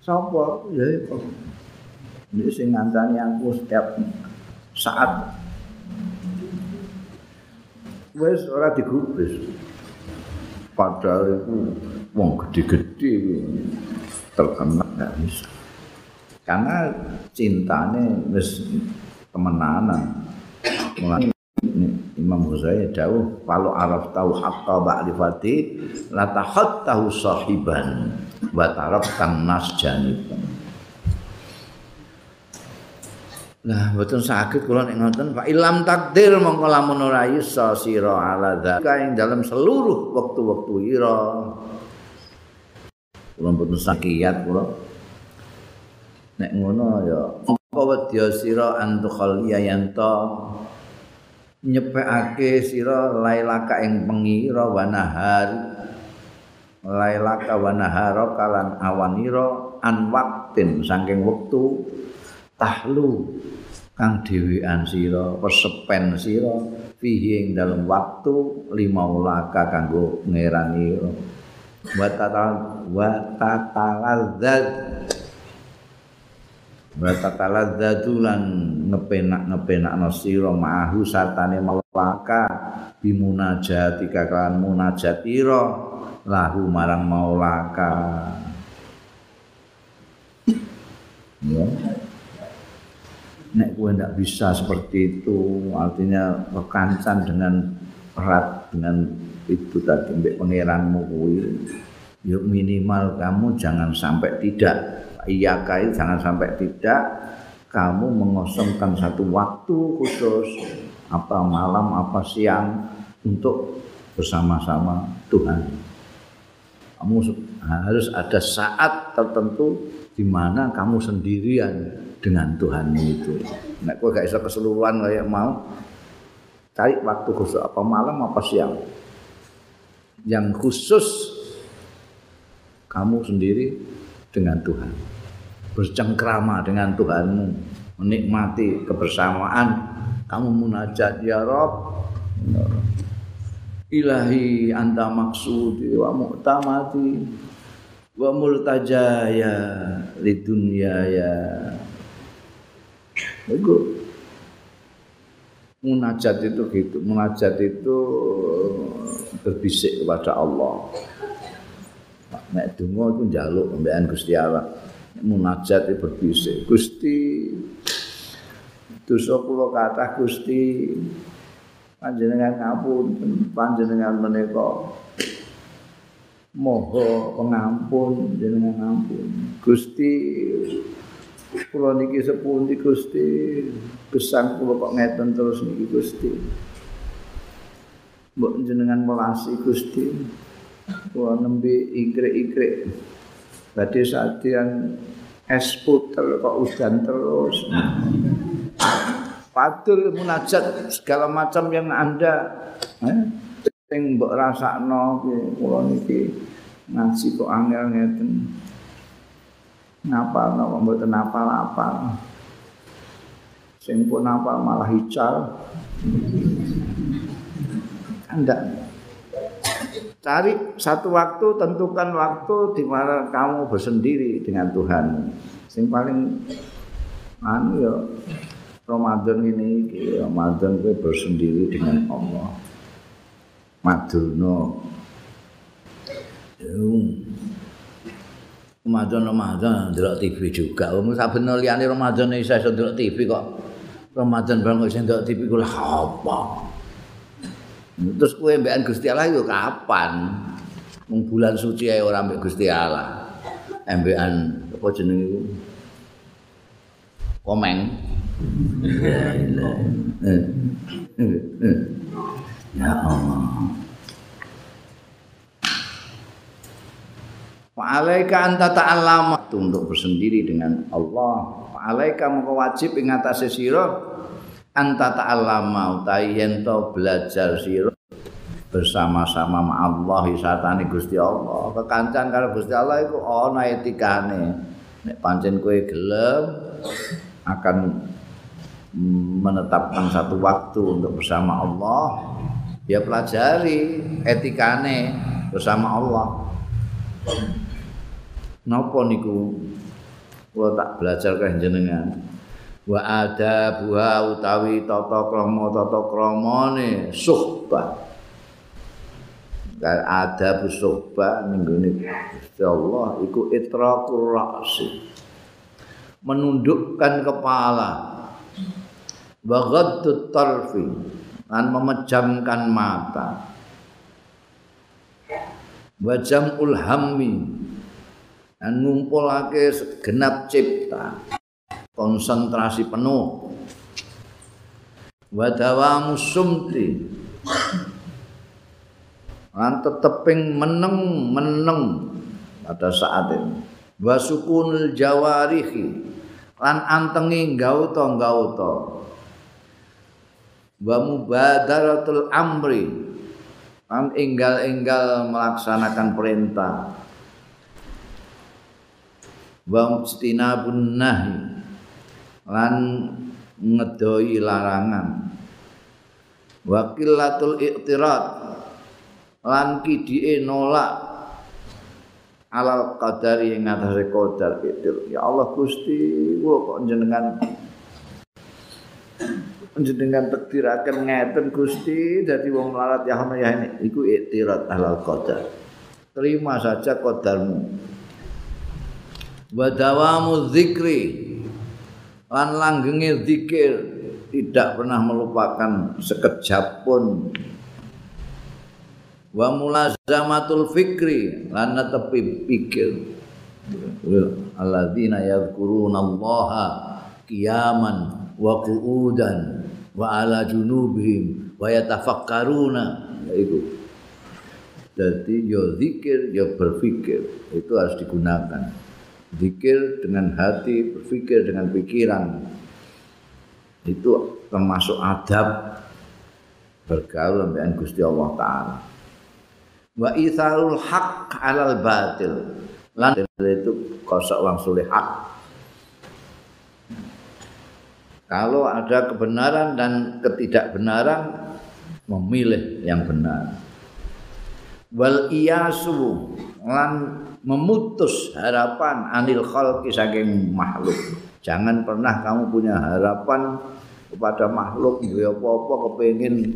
Sopo? Ya itu ini sing ngancani aku setiap saat. Wes ora digubris. Padahal itu wong gede-gede terkenal nggak bisa karena cintanya wis temenanan. Mulai Imam Ghazali jauh kalau araf tahu hatta ba'rifati la tahattahu sahiban wa taraftan nas janiban Nah, mboten saged kula nek ngoten fa ilam takdir mongko lamun ora isa sira ala dzaka ing dalam seluruh waktu-waktu ira. Kula mboten sakiat kula. Nek ngono ya mongko wedya sira antukhal yanto nyepekake sira lailaka ing pengira wa nahar lailaka wa nahara kalan awanira an waktin saking wektu tahlu kang dhewean sira pesepen sira fihi ing dalem waktu lima ulaka kanggo ngerani wa tatal wa tataladzat wa tataladzatulan ngepenak-ngepenakno sira ma'ahu sartane melaka bimunajatika kan munajatira lahu marang maulaka. Ya. Nek kowe ndak bisa seperti itu artinya kekancan dengan erat dengan itu tadi mbek pangeranmu kuwi. Ya minimal kamu jangan sampai tidak iya kai jangan sampai tidak kamu mengosongkan satu waktu khusus apa malam apa siang untuk bersama-sama Tuhan kamu harus ada saat tertentu di mana kamu sendirian dengan Tuhan itu. Nek kowe gak iso keseluruhan kayak mau cari waktu khusus apa malam apa siang. Yang khusus kamu sendiri dengan Tuhan. Bercengkrama dengan Tuhanmu, menikmati kebersamaan, kamu munajat ya Rob. Ilahi anta maksudi wa mu'tamati wa multajaya lidunya ya itu munajat itu gitu. Munajat itu berbisik kepada Allah nek donga itu njaluk pembean Gusti Allah. Munajat berbisik Gusti dosa kula kathah Gusti. Panjenengan ngapun panjenengan menika moho pengampun jenengan ngampun. Gusti kula niki sepundi Gusti? Gesang kula kok ngeten terus niki Gusti? Mbok jenengan melasi Gusti kula nembe ikrik-ikrik badhe sadian es puter kok udan terus. Padul munajat segala macam yang anda eh, sing mbok rasakno kula niki ngaji kok angel ngeten. Ngapal napa mboten apal-apal sing pun apal malah hical anda cari satu waktu tentukan waktu di mana kamu bersendiri dengan Tuhan sing paling anu ya Ramadan ini Ramadan gue bersendiri dengan Allah Madurno Ramadan Ramadan delok TV juga. Wong saben liyane Ramadan iso delok TV kok. Ramadan bareng iso delok TV kula apa? Terus kowe mbekan Gusti Allah yo kapan? Wong bulan suci ae ora mbek Gusti Allah. Mbekan apa jenenge iku? Komeng. Ya Allah. Fa'alaika anta ta'allama untuk bersendiri dengan Allah. Fa'alaika maka wajib ing atase sira anta ta'allama utawi yen to belajar sira bersama-sama ma Allah satane Gusti Allah. Kekancan karo Gusti Allah iku ana etikane. Nek pancen kowe gelem akan menetapkan satu waktu untuk bersama Allah, ya pelajari etikane bersama Allah. napa niku kula tak belajar kan jenengan wa ada buha utawi tata krama tata kramane suhbah dan ada busuhbah ning Allah iku itraqur ra'si. Menundukkan kepala. Wa ghaddut tarfi dan memejamkan mata. Wa jam'ul hammi dan ngumpulake segenap cipta konsentrasi penuh. Wa dawamu sumti. Lan teteping meneng meneng pada saat itu. Wa sukunul jawarihi. Lan antengi gauta gauta wa mubadaratul amri. Lan enggal-enggal melaksanakan perintah. Wa mustinabun nahi lan ngedoi larangan. Wa qillatul i'tirad lan kidike nolak alal qadari ing ngatasé qadar itu ya Allah Gusti kula kok jenengan jenengan takdiraken ngeten Gusti. Dadi wong larat ya ya ini iku i'tirad alal qadar. Terima saja qadarmu. Wa dawamu dzikri lan langgenge zikir tidak pernah melupakan sekejap pun. Wa mulazamatul fikri lan tepi pikir. Alladzina yadhkuruna allaha qiyaman wa qu'udan wa ala junubihim wa yatafakkaruna. Itu. Jadi yo zikir yo berpikir itu harus digunakan Zikir dengan hati, berpikir dengan pikiran. Itu termasuk adab bergaul dengan Gusti Allah Ta'ala. Wa itharul haq alal batil. Lan itu kosok langsung hak. Kalau ada kebenaran dan ketidakbenaran, memilih yang benar. Wal iyasu lan memutus harapan anil khalqi saking makhluk. Jangan pernah kamu punya harapan kepada makhluk ya apa-apa kepengin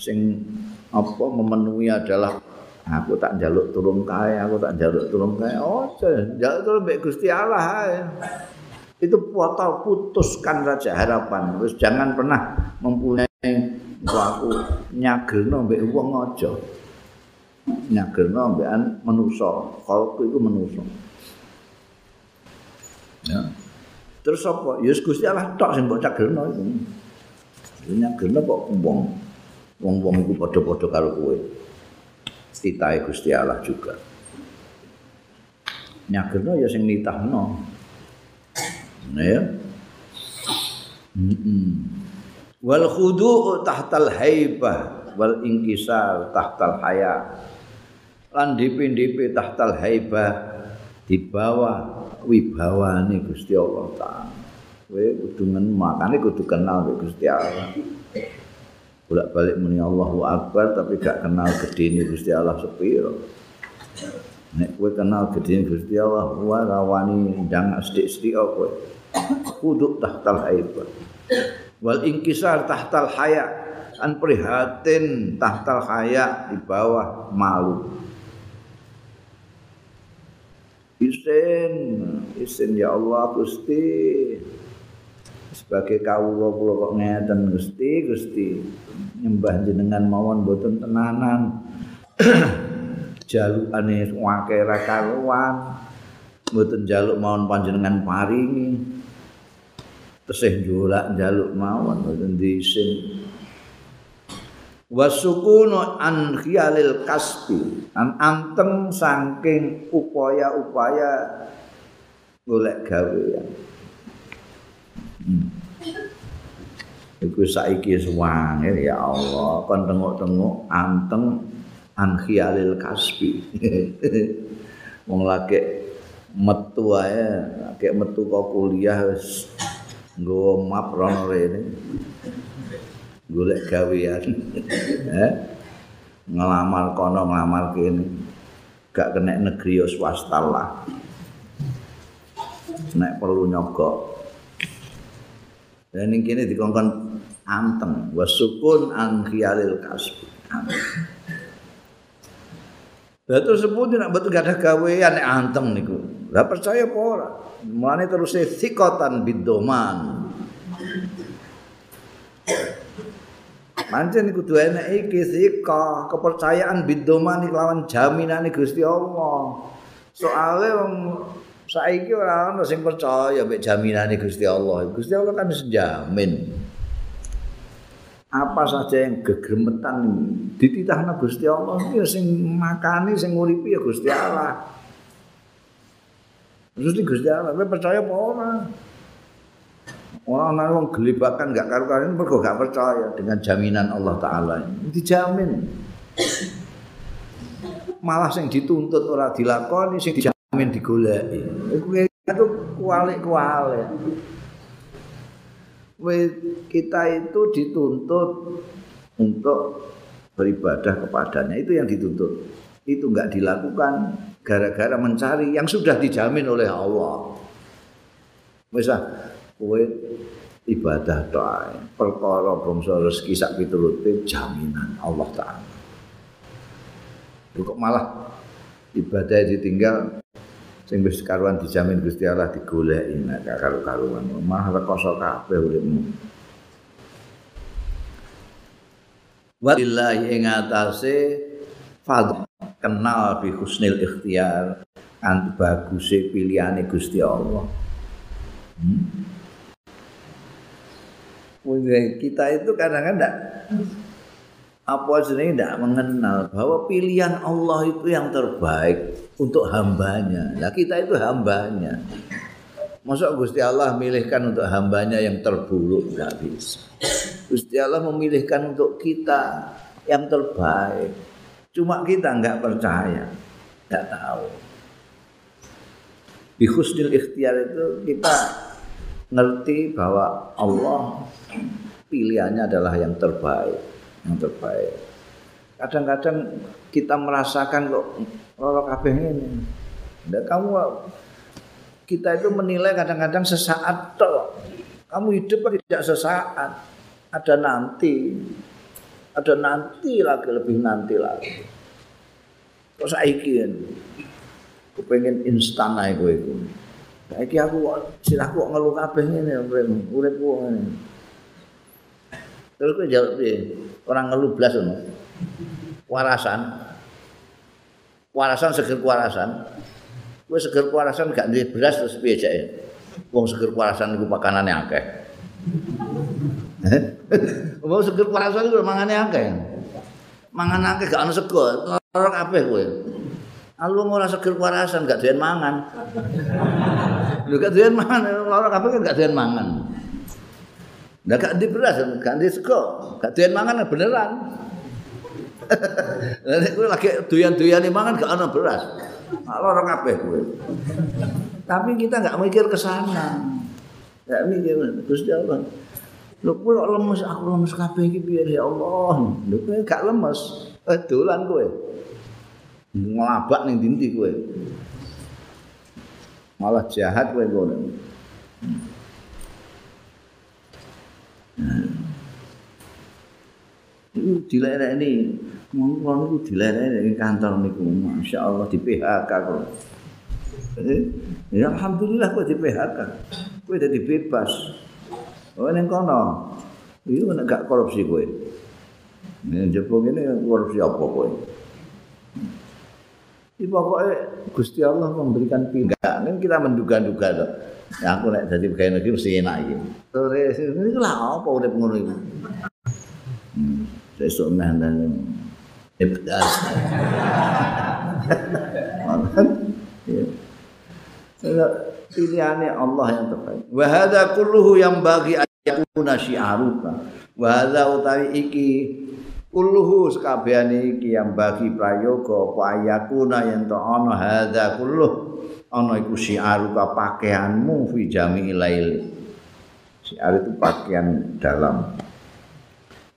sing apa memenuhi adalah aku tak jaluk turun kae, aku tak jaluk turun kae. Oh, jaluk turun mbek Gusti Allah ae. Itu foto putuskan saja harapan. Terus jangan pernah mempunyai aku nyagelno mbek wong aja. Nyagerno ambekan manusa. Kalku iku manusa. Ya. Terus apa? Ya Gusti Allah tok sing mbok cagerno iku. Nyagerno kok wong wong-wong iku padha-padha karo kowe. Titahe Gusti Allah juga. Nyagerno ya sing nitahno. Ya. Mm -mm. wal khudu'u tahtal haibah wal inkisar tahtal haya lan DP-DP tahtal haibah di bawah wibawane Gusti Allah taala. Kowe kudu makane kudu kenal Gusti Allah. Bolak-balik muni Allahu Akbar tapi gak kenal gedene Gusti Allah sepiro. Nek kowe kenal gedene Gusti Allah, wa rawani ndang sithik-sithik kowe. Kudu tahtal haibah. Wal inkisar tahtal haya an prihatin tahtal haya di bawah malu. Isin, isin ya Allah Gusti. Sebagai kawula kula kok ngeten Gusti, Gusti. Nyembah jenengan mawon boten tenanan. Jalukane wake ra karuan. Boten jaluk mawon panjenengan paringi. Tesih njolak jaluk mawon boten diisin. Wasukunu an khiyalil kasbi. An anteng saking upaya-upaya golek gawe ya hmm. iku saiki suwange ya Allah. Kon tengok-tengok anteng an khiyalil kasbi. Wong lagi metu ae lagi metu kok kuliah wis nggo map rene golek gawean. Eh? Ngelamar kono ngelamar kene. Gak kena negeri swasta lah. Nek perlu nyogok. Dan ini kini dikongkon anteng wasukun an khiyalil kasbi. Terus sebut nak betul gak ada gawean nek anteng niku. Lah percaya apa ora? Mulane terus sikotan bidoman. Pancen kudu enek iki sika kepercayaan bidoman lawan jaminan Gusti Allah. Soale wong saiki ora ana sing percaya mek jaminane Gusti Allah. Gusti Allah kan wis jamin. apa saja yang gegremetan dititahna Gusti Allah ya sing makani sing nguripi ya Gusti Allah terus Gusti Allah percaya apa ora Orang orang gelibakan gak karu-karuan mereka gak percaya dengan jaminan Allah Taala. Dijamin. Malah yang dituntut orang dilakoni, sing dijamin digoleki. Itu kualik-kualik. Kita itu dituntut untuk beribadah kepadanya. Itu yang dituntut. Itu enggak dilakukan gara-gara mencari yang sudah dijamin oleh Allah. Misal, kowe ibadah doa perkara bangsa rezeki sak piturute jaminan Allah taala kok malah ibadah ditinggal sing wis karuan dijamin Gusti Allah digoleki nek karo-karuan malah rekoso kabeh uripmu Wallahi ing atase fadl kenal bi husnil ikhtiar kan baguse pilihane Gusti Allah. Hmm? Kita itu kadang-kadang apa sebenarnya tidak mengenal bahwa pilihan Allah itu yang terbaik untuk hambanya. Nah kita itu hambanya. Masa Gusti Allah memilihkan untuk hambanya yang terburuk? Tidak bisa. Gusti Allah memilihkan untuk kita yang terbaik. Cuma kita nggak percaya, nggak tahu. Di ikhtiar itu kita ngerti bahwa Allah pilihannya adalah yang terbaik, yang terbaik. Kadang-kadang kita merasakan kok loro kabeh ini. Dan kamu kita itu menilai kadang-kadang sesaat toh. Kamu hidup tidak sesaat. Ada nanti. Ada nanti lagi lebih nanti lagi. Kok saiki Aku pengen instan aja gue. Saiki aku silahku ngeluh kabeh ngene uripku ngene. Terus kowe jawab piye? Orang ngeluh blas ngono. Warasan. Warasan seger warasan. Kowe seger warasan gak duwe beras terus piye jake? Wong seger warasan iku pakanane akeh. Wong seger warasan iku mangane akeh. Mangan akeh gak ono sego, ora kabeh kowe. Alu ora seger warasan gak doyan mangan. Lho gak doyan mangan, ora kabeh gak doyan mangan. Lah gak di beras, gak di sego, gak doyan mangan beneran. Nek kowe lagi doyan-doyane mangan gak ana beras. Lara kabeh kowe. Tapi kita gak mikir ke sana. Gak mikir Gusti Allah. Lho kowe kok lemes, aku lemes kabeh iki piye ya Allah. Lho kowe gak lemes. Eh dolan kowe. Ngelabak ning dinti kowe. Malah jahat kowe kowe. Itu dilerek ini, ngomong itu dilerek di kantor niku, masya Allah di PHK kok. Eh, ya alhamdulillah kok di PHK, kok jadi bebas. Oh ini kono, itu gak korupsi kue. Ini jepung ini korupsi apa kue? Ini pokoknya Gusti Allah memberikan pilihan. Kan kita menduga-duga loh. Ya aku nek dadi pegawai negeri mesti enak iki. Sore ini lah apa urip ngono iku. Hmm, sesuk meh dan ibdas. Pilihannya Allah yang terbaik. Wa hadza kulluhu yang bagi ayakuna syi'aruka. Wa hadza utawi iki kulluhu sekabehane iki yang bagi prayoga apa ayakuna yang to ana hadza kulluhu ana iku syiar ka pakaianmu fi jami'il lail syiar itu pakaian dalam.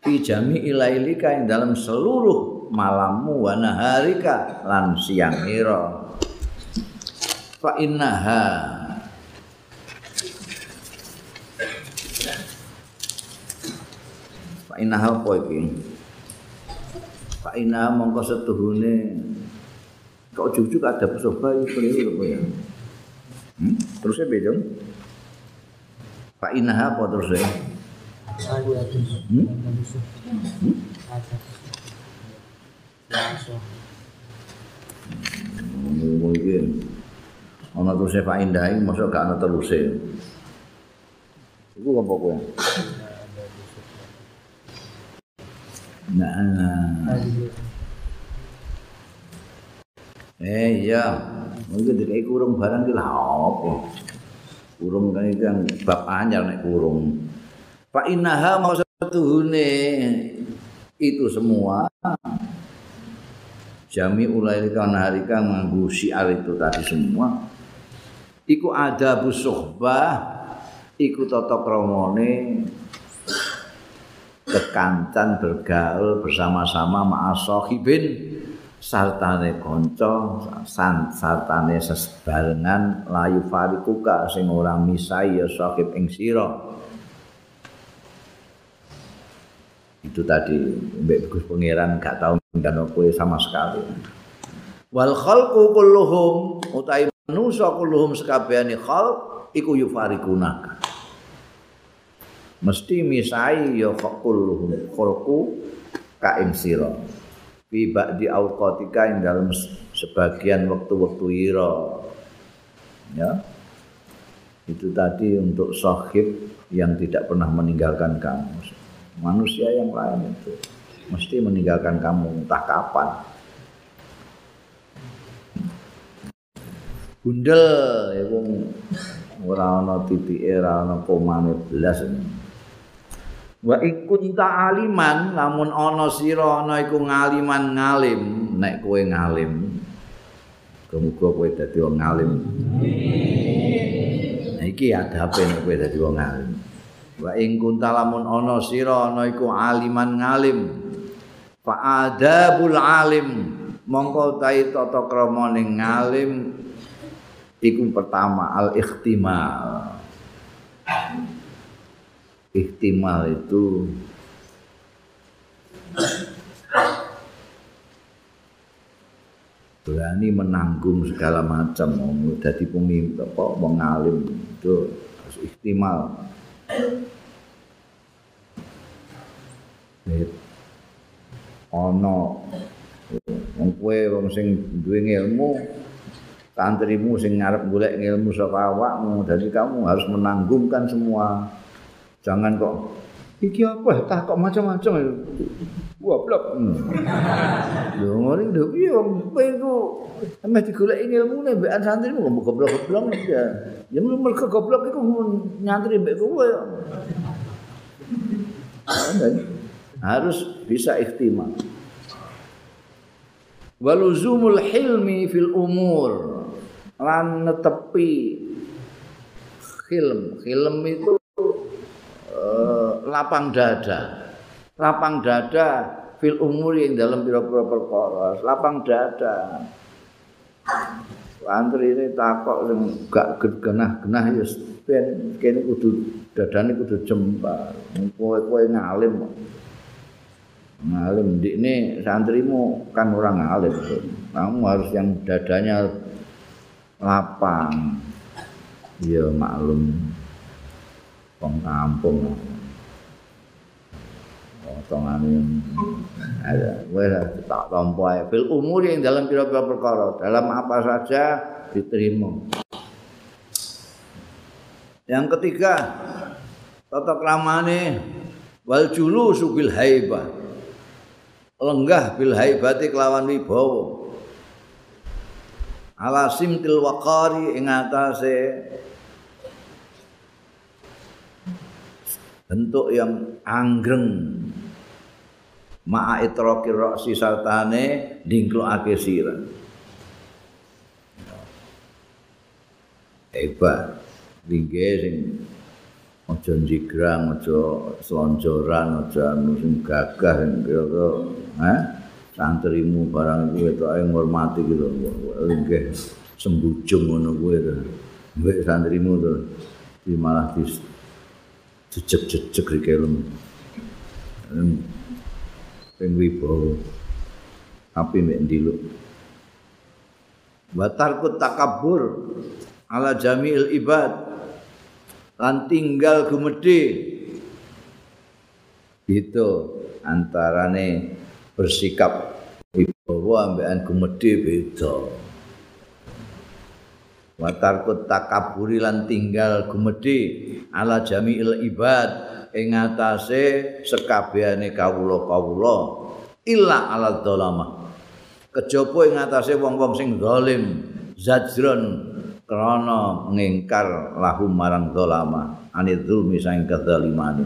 Fi jami'il lailika ing dalam seluruh malammu wa naharika lan siang ira. Fa innaha. Fa innaha apa iki fa innaha mongko setuhune Kok jujuk ada pesoba itu keliru ya. Hmm? Terusnya beda. Pak Inah apa terusnya? Hmm? Hmm? Mungkin ana terusnya Pak Indah ini masuk gak ana terusnya. Iku apa kowe? Nah. Eh iya, mungkin dikai kurung barang ki apa? Kurung kan itu yang bab anyar nek kurung. Fa innaha mau satuhune itu semua jami ulai kan hari kan nganggu syiar itu tadi semua iku ada busuhbah iku tata kramane kekancan bergaul bersama-sama ma'asahibin sartane kanca san sartane sebarengan layu farikuka sing ora misai ya sahib ing sira. Itu tadi mbek Gus Pangeran gak tau ngundang kowe sama sekali. Wal khalqu kulluhum utai manusa kulluhum sekabehane khalq iku yufarikuna mesti misai ya kulluhum khalqu ka ing sira. Fi ba'di auqatika ing dalam sebagian waktu-waktu ira. Ya. Itu tadi untuk sahib yang tidak pernah meninggalkan kamu. Manusia yang lain itu mesti meninggalkan kamu entah kapan. Bundel ya ora ana titike ora ana komane blas Wa ikun aliman lamun ana sira ana iku ngaliman ngalim nek kowe ngalim. Muga kowe dadi wong ngalim. Nah iki adabe nek kowe dadi wong ngalim. Wa ing kunta lamun ana sira ana iku aliman ngalim. Fa adabul alim mongko tai tata krama ning ngalim iku pertama al ikhtimal. Ihtimal itu berani menanggung segala macam mau jadi pemimpin apa mengalim itu harus ihtimal ono wong kowe wong sing duwe ilmu santrimu sing ngarep golek ilmu saka awakmu dadi kamu harus menanggungkan semua Jangan kok iki apa tak kok macam-macam Wah, blok. Yo ngene lho piye wong iku emeh digoleki ilmune mbekan santrimu kok goblok-goblok ya. Ya mergo goblok iku nyantri mbek kowe. Harus bisa ikhtimam. Waluzumul hilmi fil umur lan netepi hilm. Hilm itu lapang dada. Lapang dada fil umur yang dalam pira-pira perkara. Lapang dada. Antri ini takok sing gak genah-genah ya ben kene kudu dadane kudu jembar. Kowe-kowe ngalim. Ngalim ini santrimu kan orang ngalim. Kamu harus yang dadanya lapang. Ya maklum. Wong kampung. Potongane ada wes tak tampa ae fil umur yang dalam pira-pira perkara dalam apa saja diterima. Yang ketiga tata kramane wal julu subil haibah. Lenggah bil haibati kelawan wibawa. Ala simtil waqari ing atase bentuk yang anggreng ma'a itraqir ra'si sartane dingklokake sira. Hebat. Ringge sing aja njigrang aja slonjoran aja anu sing gagah sing kira ha santrimu barang kuwi tok ae ngurmati gitu. Ringge sembujung ngono kuwi to. Mbek santrimu to. Di malah di jejeg-jejeg rike ping wibawa api mek ndiluk. Wa tarkut takabbur ala jami'il ibad. Lan tinggal gumedhe. Itu antarane bersikap wibawa ambekan gumedhe beda. Wa tarkut takabburi lan tinggal gumedhe ala jami'il ibad ing atase sekabehane kawula-kawula illa ala dzalama kejaba ing atase wong-wong sing zalim zajron krana ngingkar lahum marang dzalama anil zulmi sang kedzalimane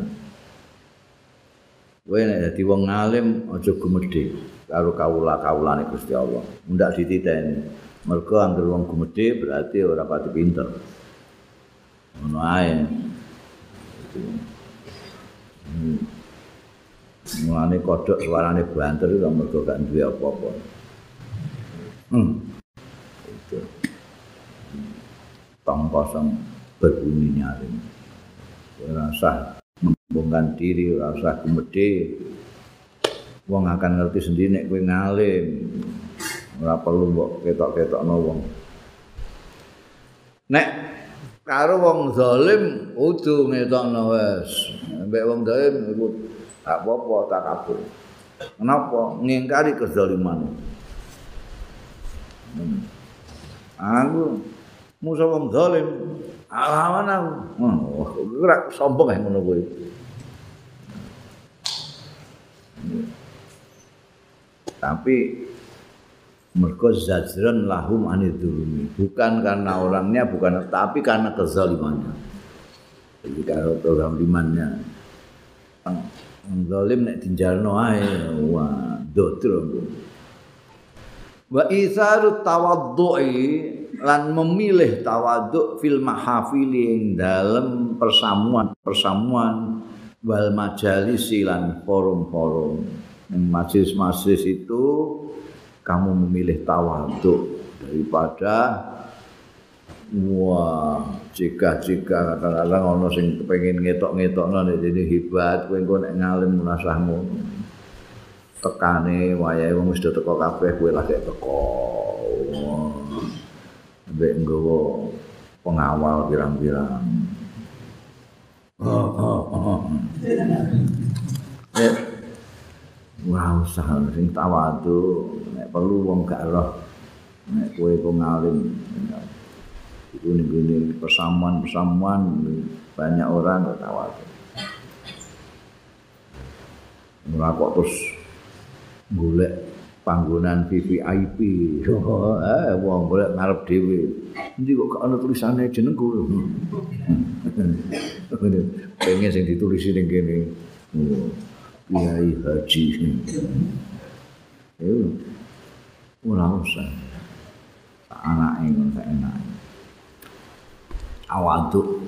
kowe nek dadi wong alim aja gumedhe karo kawula-kawulane Gusti Allah. Ndak dititeni. Mergo anggere wong gumedhe berarti ora pati pinter. Ngono ae Mulane kodhok suarane banter iku mergo gak duwe apa-apa. Hmm. Itu. Tong kosong berbunyi nyaring. Ora usah membongkan diri, ora usah gumedhe. Wong akan ngerti sendiri nek kowe ngalim. Ora perlu mbok ketok-ketokno wong. Nek karo wong zalim udu ngetokno wis. Mbek wong iku tak apa-apa tak. Kenapa? Ngingkari kezaliman. Hmm. Aku musuh wong zalim. Alawan aku. Oh, gerak sombong ya ngono kuwi. Tapi mergo zajran lahum anidzulumi. Bukan karena orangnya, bukan tapi karena kezalimannya. Jadi kalau kezalimannya zalim nek dijalno ae wah dodro wa isaru tawaddu'i lan memilih tawaddu fil mahafili ing dalem persamuan persamuan wal majalis lan forum-forum. Ing majelis-majelis itu kamu memilih tawaddu daripada wah jika-jika kadang-kadang ana sing kepengin ngetok-ngetokno nek dene hebat kowe engko nek ngalim munasahmu. Tekane wayahe wong wis teko kabeh kowe lagi teko. Mbek nggawa pengawal pirang-pirang. Oh oh oh eh ora usah sing tawadu nek perlu wong gak roh nek kowe kok ngalim ini persamuan-persamuan banyak orang ketawa. Ora kok terus golek panggonan VVIP. Oh, eh wong golek ngarep dhewe. Endi kok gak ana tulisane jenengku. Pengen sing ditulisi ning kene. Oh, Kiai Haji. Eh, ora usah. Anake ngono sak enake. Awadu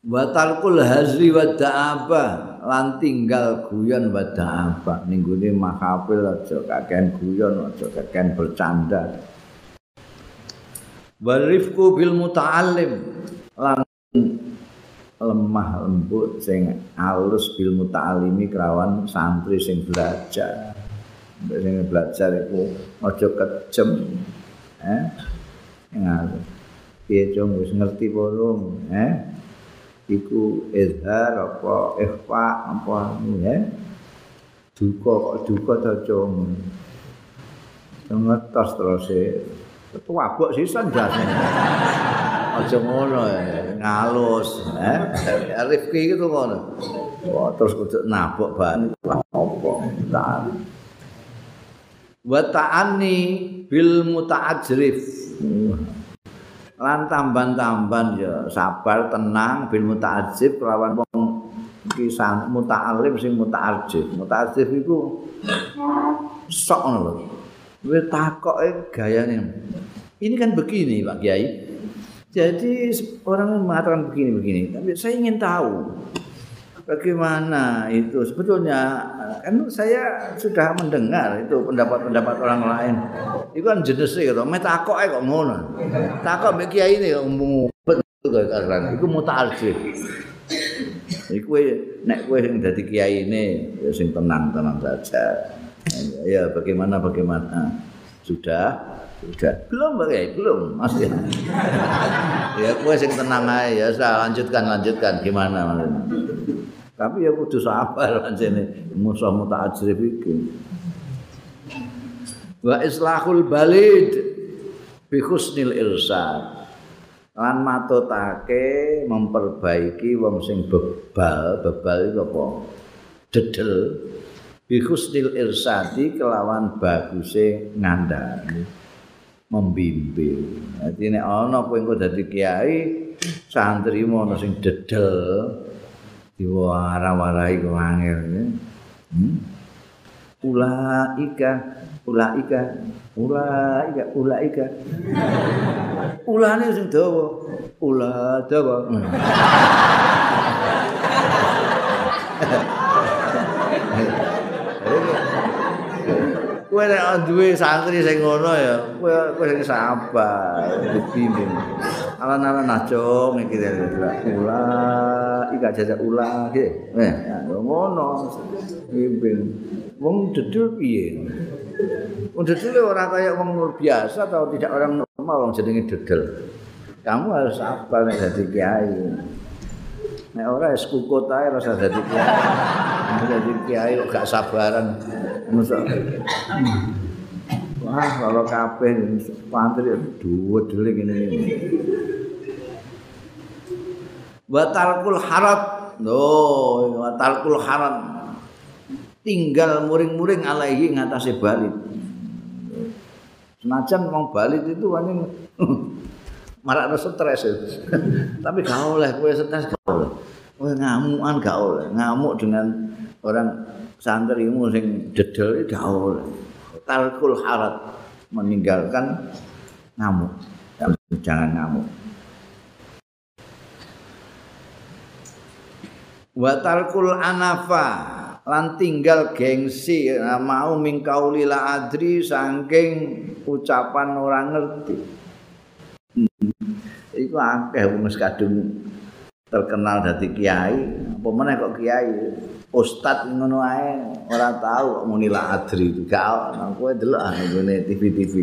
wa talqul hazri wa da'aba lan tinggal guyon wa da'aba. Ning gone mahafil aja kakean guyon aja kakean bercanda. Wa rifqu bil muta'allim lan lemah lembut sing alus bil muta'allimi kerawan santri sing belajar. Sing belajar iku aja kejem eh ngalus piye cung wis ngerti bolong eh iku izhar apa ikhfa apa ya duka kok duka to cung ngetos terus e tuwabuk sisan jase aja ngono ngalus eh Rifki itu ngono. Wah, terus kudu nabok ban apa? Ta wa ta'anni bil muta'ajrif lan tamban-tamban ya sabar tenang bil muta'ajib lawan wong kisah muta'alim sing muta'ajib muta'ajib iku sok ngono kowe takoke gayane. Ini kan begini Pak Kiai. Jadi orang mengatakan begini-begini tapi saya ingin tahu bagaimana itu? Sebetulnya kan saya sudah mendengar itu pendapat-pendapat orang lain. Itu kan jenis itu me takok kok ngono. Takok mbek kiai ini betul karena itu mutaarjih iku nek kowe sing dadi kiai ini ya sing tenang-tenang saja. Ya bagaimana bagaimana? Sudah? Sudah. Belum bagai belum. Masih. Ya kowe sing tenang aja ya saya lanjutkan lanjutkan. Gimana Tapi ya kudu sabar pancene musuh muta'ajrif iki. Wa islahul balid bi husnil irsad. lan matutake memperbaiki wong sing bebal bebal iku apa? Dedel. Bi husnil irsadi kelawan baguse ngandani membimbing. Dadi nek ana kowe engko dadi kiai santri ana sing dedel diwara-warai kok angel hmm? ulaika ulaika ulaika ulaika ulane sing dawa ula dawa Kowe nek duwe santri sing ngono ya, kowe kowe sing sabar, dibimbing. Alan-alan aja mikir ula, ika jajak ula iki. Eh, ngono. Bimbing. Wong dedul piye? Wong dedul ora kaya wong biasa atau tidak orang normal wong jenenge dedel. Kamu harus sabar nek dadi kiai. Nek ora es kukut ae rasa dadi kiai. Dadi kiai kok gak sabaran. Wah, kalau kabeh pantri duwe dhewe ngene iki. Wa talqul harat. No, wa talqul harat. Tinggal muring-muring alaihi ngatasé balit. Senajan wong balit itu wani marak stres. Tapi gak oleh kowe stres gak oleh. Kowe ngamukan gak oleh. Ngamuk dengan orang santrimu sing dedel gak oleh. Talkul harat meninggalkan ngamuk. Jangan ngamuk. Wa talkul anafa lan tinggal gengsi mau mingkauli la adri saking ucapan orang ngerti. Iku akeh wong kadung terkenal dadi kiai, apa meneh kok kiai? Ustad ngono ae ora tahu kok muni la adri itu gak ono kowe delok ngene TV-TV.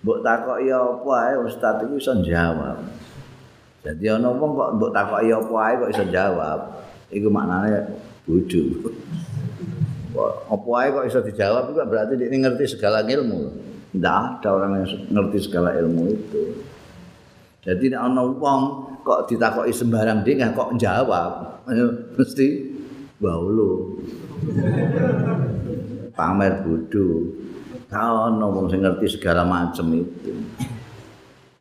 Mbok takoki apa ae ustad iku iso jawab. Jadi ana wong kok mbok takoki apa ae kok iso jawab. Iku maknane bodoh. Apa ae kok iso dijawab itu berarti dia ngerti segala ilmu. Tidak ada orang yang ngerti segala ilmu itu. Jadi nek ana wong kok ditakoki sembarang dia kok jawab, mesti baulo. Pamer bodoh. Kau ana wong sing ngerti segala macam itu.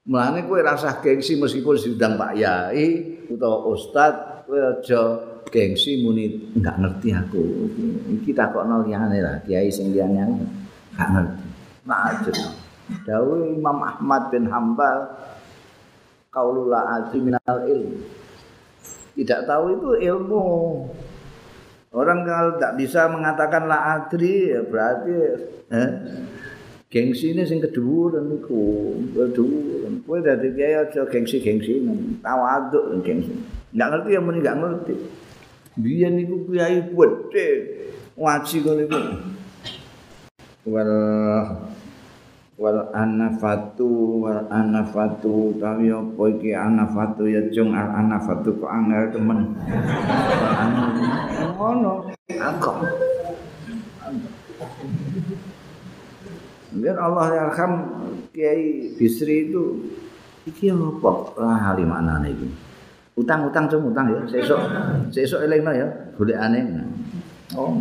Mulane kowe rasa gengsi meskipun diundang Pak Yai utawa ustaz, kowe aja gengsi muni enggak ngerti aku. Iki takokno liyane lah, kiai sing liyane enggak ngerti. Nah, Dawe Imam Ahmad bin Hambal qaulul azim minal ilm. Tidak tahu itu ilmu. Orang kalau tidak bisa mengatakan la adri ya berarti eh, gengsi ini sing kedua niku kedua. Kue dari kiai aja gengsi gengsi tahu aduk gengsi. Nggak ngerti ya muni nggak ngerti. Dia niku kiai gede ngaji kau niku. Well, wal anafatu wal anafatu tawi apa iki anafatu? Ya jung al anafatu kok angel temen. Ngono. Aku Biar Allah yarham Kiai Bisri itu iki apa? Lali maknane iki. Utang-utang cum utang ya. Sesuk sesuk elingno ya golekane. Oh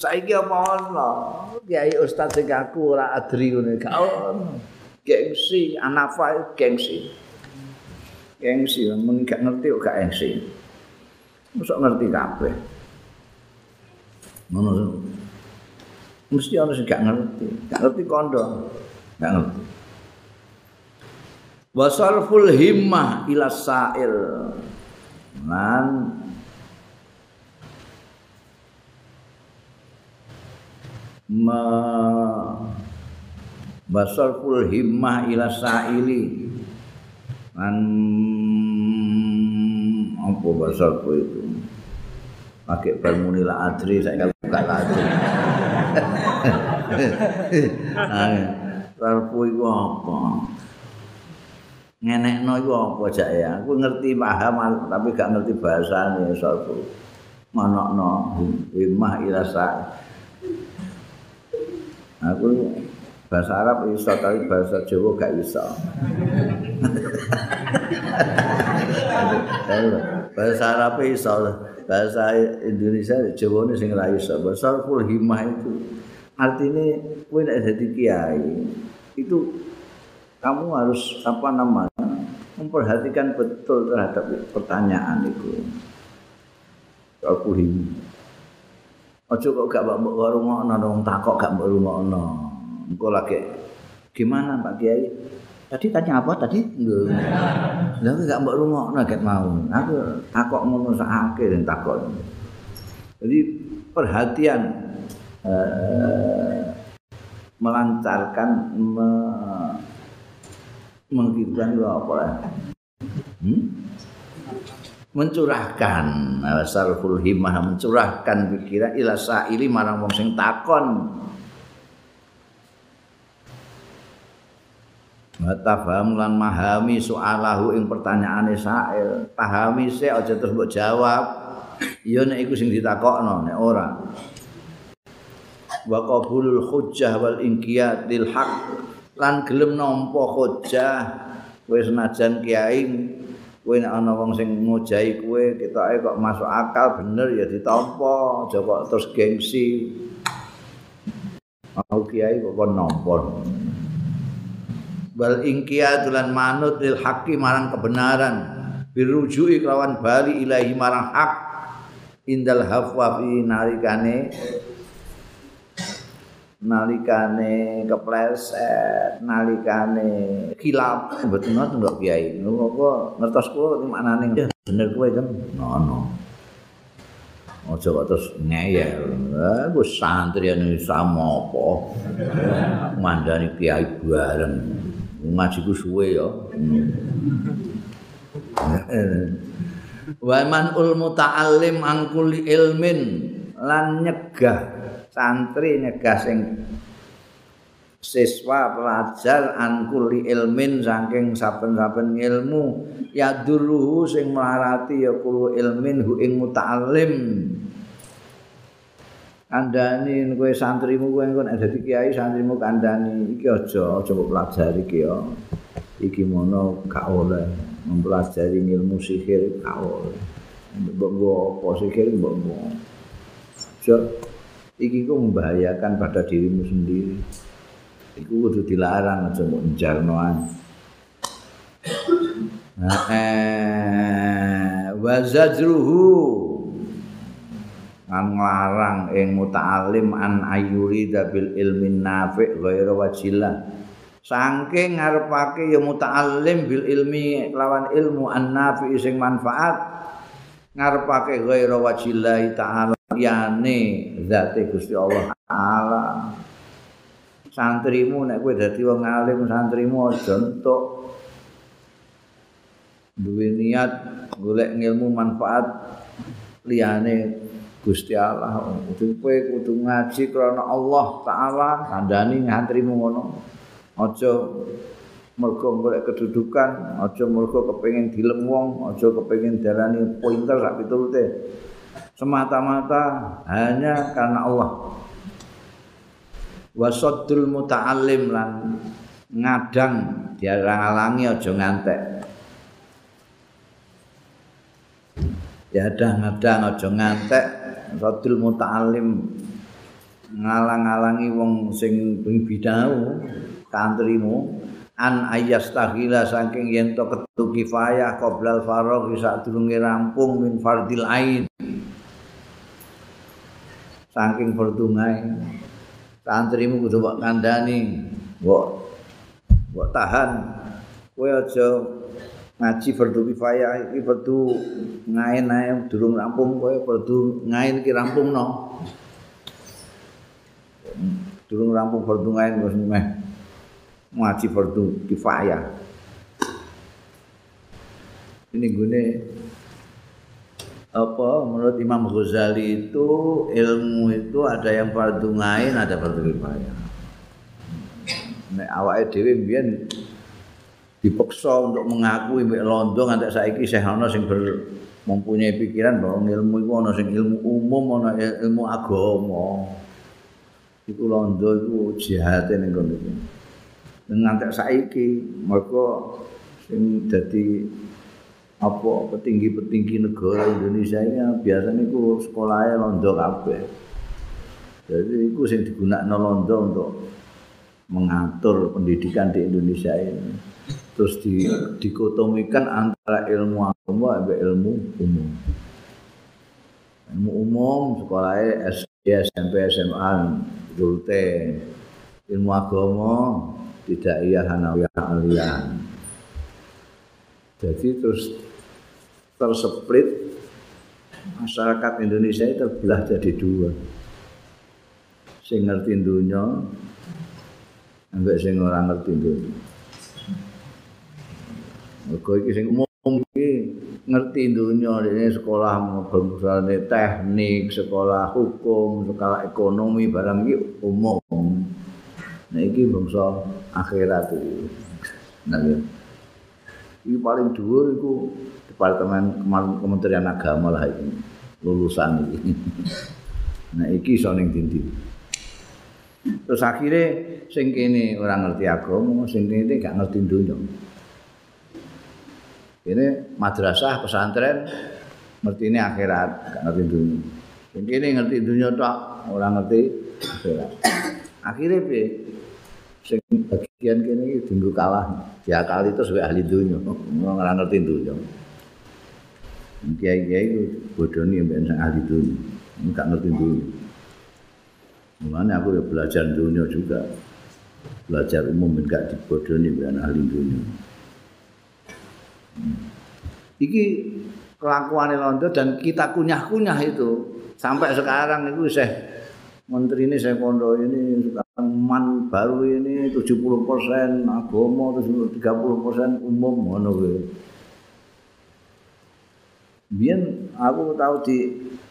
saiki apa ana kiai ustaz sing aku ora adri ngene gak ono. Gengsi anafa gengsi. Gengsi men gak ngerti kok gak gengsi. Mosok ngerti kabeh. Ngono mesti ana sing gak ngerti. Gak ngerti kondo. Gak ngerti. Wasalful himmah ila sa'il. Lan ma basarful himmah ila sa'ili. An apa basarku itu? Pakai bermuni la adri saya kalau buka la adri. Sarfu itu apa? Ngenekno itu apa cak ya? Aku ngerti paham tapi gak ngerti bahasa nih sarfu manokno himmah ila sa'ili aku bahasa Arab iso tapi bahasa Jawa gak iso. bahasa Arab iso, bahasa Indonesia Jawa ini sing ra iso. Bahasa full himah itu artinya kowe nek dadi kiai itu kamu harus apa namanya memperhatikan betul terhadap pertanyaan itu. Aku himah. Ojo kok gak mbok warungokno nang takok gak mbok rungokno. engko lagi gimana Pak Kiai? Tadi tanya apa tadi? Lha enggak mbok rungokno nek mau. Aku takok ngono sakake den takok jadi perhatian eh, melancarkan me, menghidupkan apa hmm? Mencurahkan sarful himmah mencurahkan pikiran ila saili marang wong sing takon Matafaham lan mahami soalahu ing pertanyaane sail. Pahami sik aja terus mbok jawab. Ya nek iku sing ditakokno nek ora. Wa qabulul hujjah wal inqiyad lil haq lan gelem nampa hujjah kowe senajan kiai kowe nek ana wong sing ngujahi kowe ketoke kok masuk akal bener ya ditampa aja kok terus gengsi. Mau kiai kok nampa. bal ingkia tulan manut lil haqqi marang kebenaran birujui kelawan bali ilahi marang hak indal hafwa fi nalikane nalikane kepleset nalikane khilaf mboten ngoten kok kiai ngopo ngertos kula maknane bener kowe kan ngono Ojo kok terus ngeyel. Eh, gue santri yang sama apa. Mandani kiai bareng. ngaji ku suwe ya. Wa man ul muta'allim an kulli ilmin lan nyegah santri nyegah sing siswa pelajar an kulli ilmin saking saben-saben ilmu ya duluhu sing melarati ya kulo ilmin hu ing muta'allim. Kandhani kowe santrimu kowe engko nek dadi kiai santrimu kandhani iki aja aja pelajari ya. Iki mono gak oleh mempelajari ilmu sihir gak oleh. Mbok apa sihir mbok aja iki ku membahayakan pada dirimu sendiri. Iku kudu dilarang aja mbok njarnoan eh wa zajruhu. Ngan nglarang ing muta'alim an ayuri bil ilmi nafi' ghairu wajillah saking ngarepake ya muta'alim bil ilmi lawan ilmu an nafi' sing manfaat ngarepake ghairu wajillah ta'ala yane zate Gusti Allah taala. Santrimu nek kowe dadi wong alim santrimu aja entuk. Duwe niat golek ilmu manfaat liyane Gusti Allah. Kudu kowe kudu ngaji krana Allah taala kandhani ngantrimu ngono. Aja mergo golek kedudukan aja mergo kepengin dilem wong aja kepengin darani pointer sak piturute semata-mata hanya karena Allah. Wasaddul muta'allim lan ngadang diarang-alangi aja ngantek. Ya ada ngadang aja ngantek radul muta'alim ngalang-alangi wong sing bidau kantrimu an ayas tahila saking yen to ketu kifayah qoblal faragh sak durunge rampung min fardil ain saking berdungai kantrimu kudu mbok kandhani mbok mbok tahan. Kowe aja ngaji fardu kifayah iki fardu ngain ae durung rampung kowe fardu ngain iki rampungno. Durung rampung fardu ngain wis meh ngaji fardu kifayah. Ini gune apa menurut Imam Ghazali itu ilmu itu ada yang fardu ngain ada fardu kifayah. Nek awake dhewe mbiyen dipaksa untuk mengakui mbek londo nganti saiki isih ana sing ber, mempunyai pikiran bahwa ilmu itu ana sing ilmu umum ana ilmu agama. Iku londo iku jihate ning kono iki. Ngantek saiki mergo sing dadi apa petinggi-petinggi negara Indonesia ini biasanya itu sekolahnya londo kabeh. Jadi itu yang digunakan londo untuk mengatur pendidikan di Indonesia ini. Terus di, dikotomikan antara ilmu agama dan ilmu umum. Ilmu umum sekolahnya SD, SMP, SMA, Dulte. Ilmu agama tidak iya hanawiyah alian. Jadi terus terseplit masyarakat Indonesia itu terbelah jadi dua. Sing ngerti dunia, ambek sing ora ngerti dunia. Mergo iki sing umum iki ngerti dunia ini sekolah bangsa teknik, sekolah hukum, sekolah ekonomi barang iki umum. Nah iki bangsa akhirat iki. Nah, iki paling dhuwur iku departemen Kementerian Agama lah ini lulusan ini. Nah iki iso ning dindi. Terus akhirnya sing kene ora ngerti agama, sing kene gak ngerti dunya. Ini madrasah pesantren ngerti ini akhirat, gak ngerti dunya. Sing kene ngerti dunya tok, ora ngerti akhirat. Akhirnya piye? Sing bagian kene iki dinggo kalah, diakali terus wae ahli dunya, ora ngerti dunya. Kiai-kiai itu bodoh nih yang ahli dunia. Enggak ngerti dunia. Mulanya aku ya belajar dunia juga. Belajar umum enggak dibodoh nih yang ahli dunia. Hmm. iki kelakuan Londo dan kita kunyah-kunyah itu sampai sekarang itu saya menteri ini saya kondo ini sekarang man baru ini 70 persen agama 30 persen umum mana Biyen aku tahu di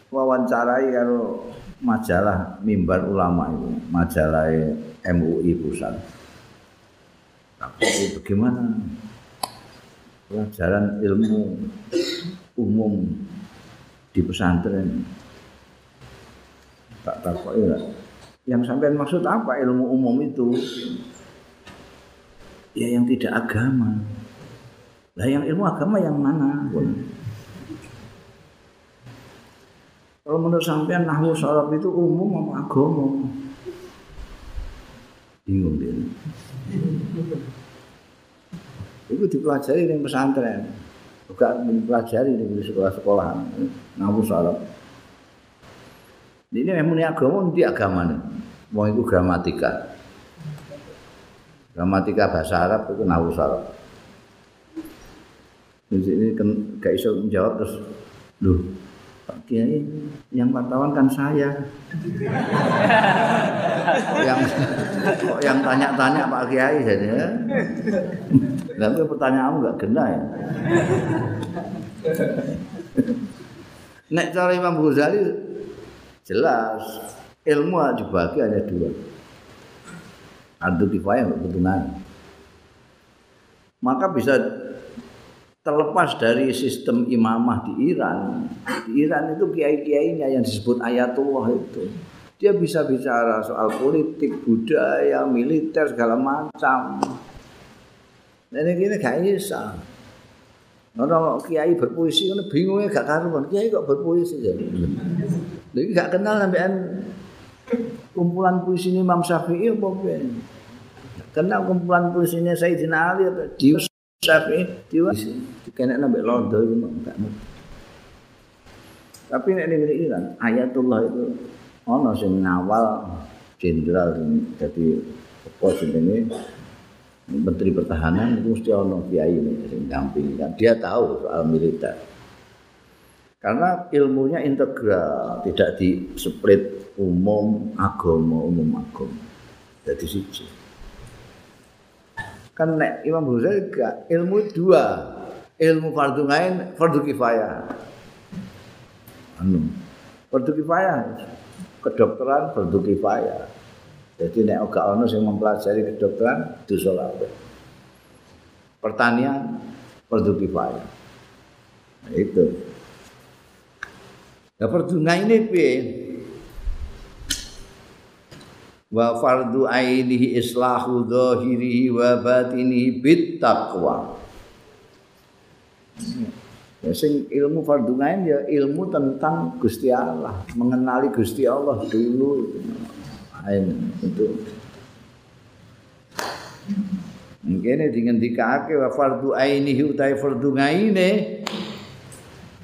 wawancarai karo majalah Mimbar Ulama itu, majalah MUI pusat. Tapi bagaimana pelajaran ilmu umum di pesantren? Tak tahu ya. Yang sampai maksud apa ilmu umum itu? Ya yang tidak agama. Lah yang ilmu agama yang mana? Kalau menurut sampean nahwu sorab itu umum apa agama? Bingung dia. Itu dipelajari di pesantren. Bukan dipelajari di sekolah-sekolah. Nahwu sorab. Ini memang ini agama, ini agama nih. Mau itu gramatika. Gramatika bahasa Arab itu nahwu sorab. Jadi ini kan gak bisa menjawab terus, loh Pak Kiai yang wartawan kan saya yang yang tanya-tanya Pak Kiai jadi ya. Tapi pertanyaanmu nggak kena ya. Nek cara Imam Ghazali jelas ilmu dibagi hanya dua. Adu kifayah kebetulan. Maka bisa terlepas dari sistem imamah di Iran, di Iran itu kiai-kiainya yang disebut ayatullah itu. Dia bisa bicara soal politik, budaya, militer segala macam. Dan ini gak bisa. Orang kiai berpuisi kan bingungnya gak karuan. Kiai kok berpuisi jadi. Jadi gak kenal sampean kumpulan puisi Imam Syafi'i apa Kenal kumpulan puisinya Sayyidina Ali apa? Dius Syafi'i diwa kena nambah londo itu enggak Tapi nek ning Iran ayatullah itu ana sing ngawal jenderal jadi apa jenenge? Menteri Pertahanan itu mesti ono kiai ini sing dampingi kan. Dia tahu soal militer. Karena ilmunya integral, tidak di split umum agama umum agama. Jadi siji. Kan nek Imam Ghazali gak. Ilmu dua. Ilmu fardu ngain fardu kifayah. Anu fardu kifayah. Kedokteran fardu kifayah. Jadi nek gak ono sing mempelajari kedokteran dosa kabeh. Pertanian fardu kifayah. Nah, itu. Ya fardu ngain piye wa fardu ainihi islahu dhahirihi wa batinihi bit taqwa ya sing ilmu fardu ain ya ilmu tentang Gusti Allah mengenali Gusti Allah dulu ain itu. Mungkin dengan dikake wa fardu ainihi utai fardu ngaine?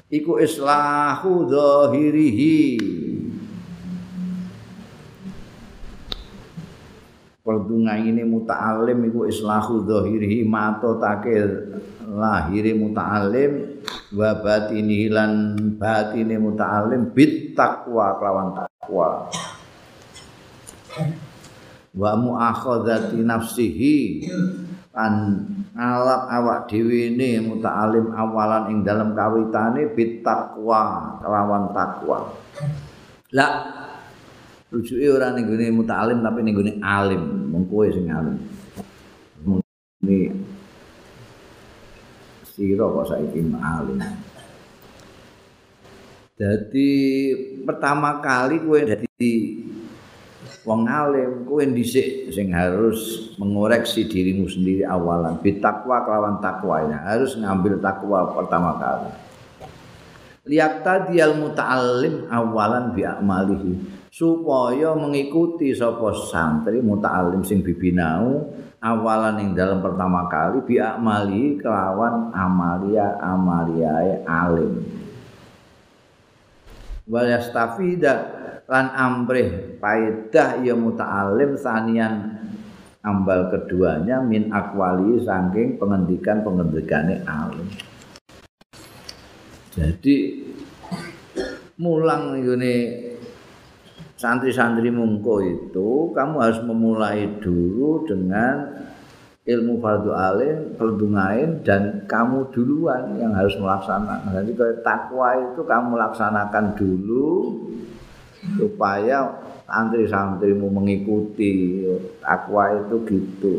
Iku islahu zahirihi fardu ngaine muta'alim iku islahu zahirihi mato takir lahire muta'alim wa batinihi lan batine muta'alim bit taqwa kelawan takwa wa muakhadzati nafsihi an ngalap awak dhewe ne muta'alim awalan ing dalam kawitane bit takwa kelawan takwa la rujuke ora ning gone muta'alim tapi ning gone alim. Mung kowe sing alim. Ini sira kok saiki alim. Jadi pertama kali kowe dadi wong alim kowe dhisik sing harus mengoreksi dirimu sendiri awalan. Bitakwa kelawan takwa ini harus ngambil takwa pertama kali. Lihat tadi al muta'alim awalan bi amalihi supaya mengikuti sapa santri muta'alim sing bibinau awalan yang dalam pertama kali bi amali kelawan amalia amalia alim. Wal yastafida lan amrih faedah ya muta'alim sanian ambal keduanya min akwali saking pengendikan pengendikane alim. Jadi mulang ini santri-santri mungko itu kamu harus memulai dulu dengan ilmu fardu alim, fardu ngain dan kamu duluan yang harus melaksanakan. Jadi kalau takwa itu kamu laksanakan dulu supaya santri-santrimu mengikuti takwa itu gitu.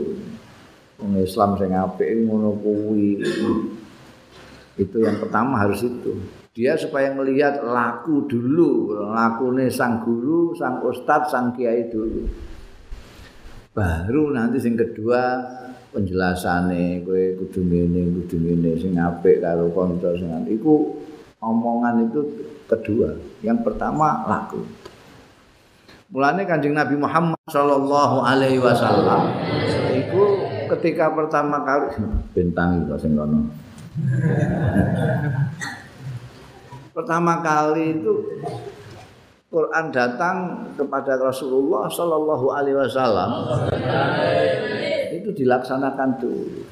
Wong Islam sing apik ngono kuwi. Itu yang pertama harus itu. Dia supaya melihat laku dulu, lakune sang guru, sang ustadz, sang kiai dulu. Baru nanti sing kedua penjelasane kowe kudu ngene, kudu ngene sing apik karo kanca sing iku omongan itu kedua. Yang pertama laku. Mulane Kanjeng Nabi Muhammad sallallahu alaihi wasallam itu ketika pertama kali bintang itu sing kono. Pertama kali itu Quran datang kepada Rasulullah sallallahu alaihi wasallam. Itu dilaksanakan tuh.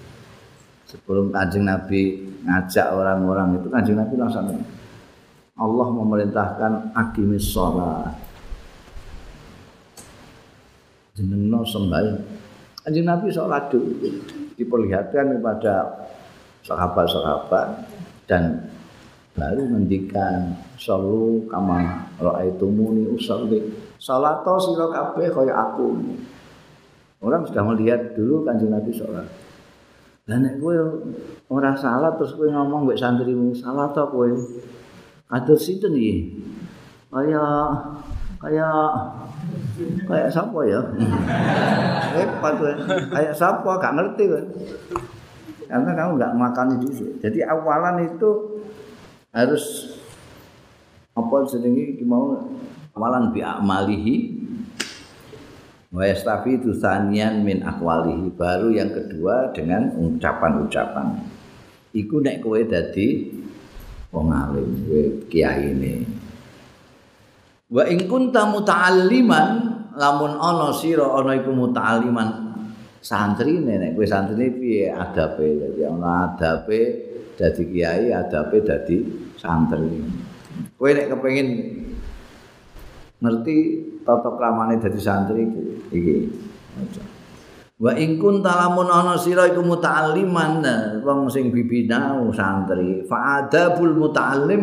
Sebelum kanjeng Nabi ngajak orang-orang itu kanjeng Nabi langsung Allah memerintahkan akimis sholat. Jenengno sembahyang. Kanjeng Nabi sholat dulu. Diperlihatkan kepada sahabat-sahabat dan baru mendikan solu kama ra'aitumuni usolli salato sira kabeh kaya aku orang sudah melihat dulu kanjeng Nabi sholat Lah nek kowe ora salah terus kowe ngomong mbek santrimu salah to kowe. Kados sinten iki? Kaya kaya kaya sapa ya? Repot kowe. Kaya sapa gak ngerti kowe. Karena kamu gak makan itu. Jadi awalan itu harus apa jenenge mau awalan bi amalihi. Wa yastafidu sanian min akwalihi. Baru yang kedua dengan ucapan-ucapan. Iku nek kowe dadi wong alim kowe kiai ini wa in kunta muta'alliman lamun ana sira ana iku muta'alliman. Santri nek kowe santri piye? Adabe. Dadi ana adabe dadi kiai adabe dadi santri. Kowe nek kepengin ngerti tata kramane dadi santri iki. Wa in kunta lamun ana sira iku muta'alliman wong sing bibinau santri. Fa adabul muta'allim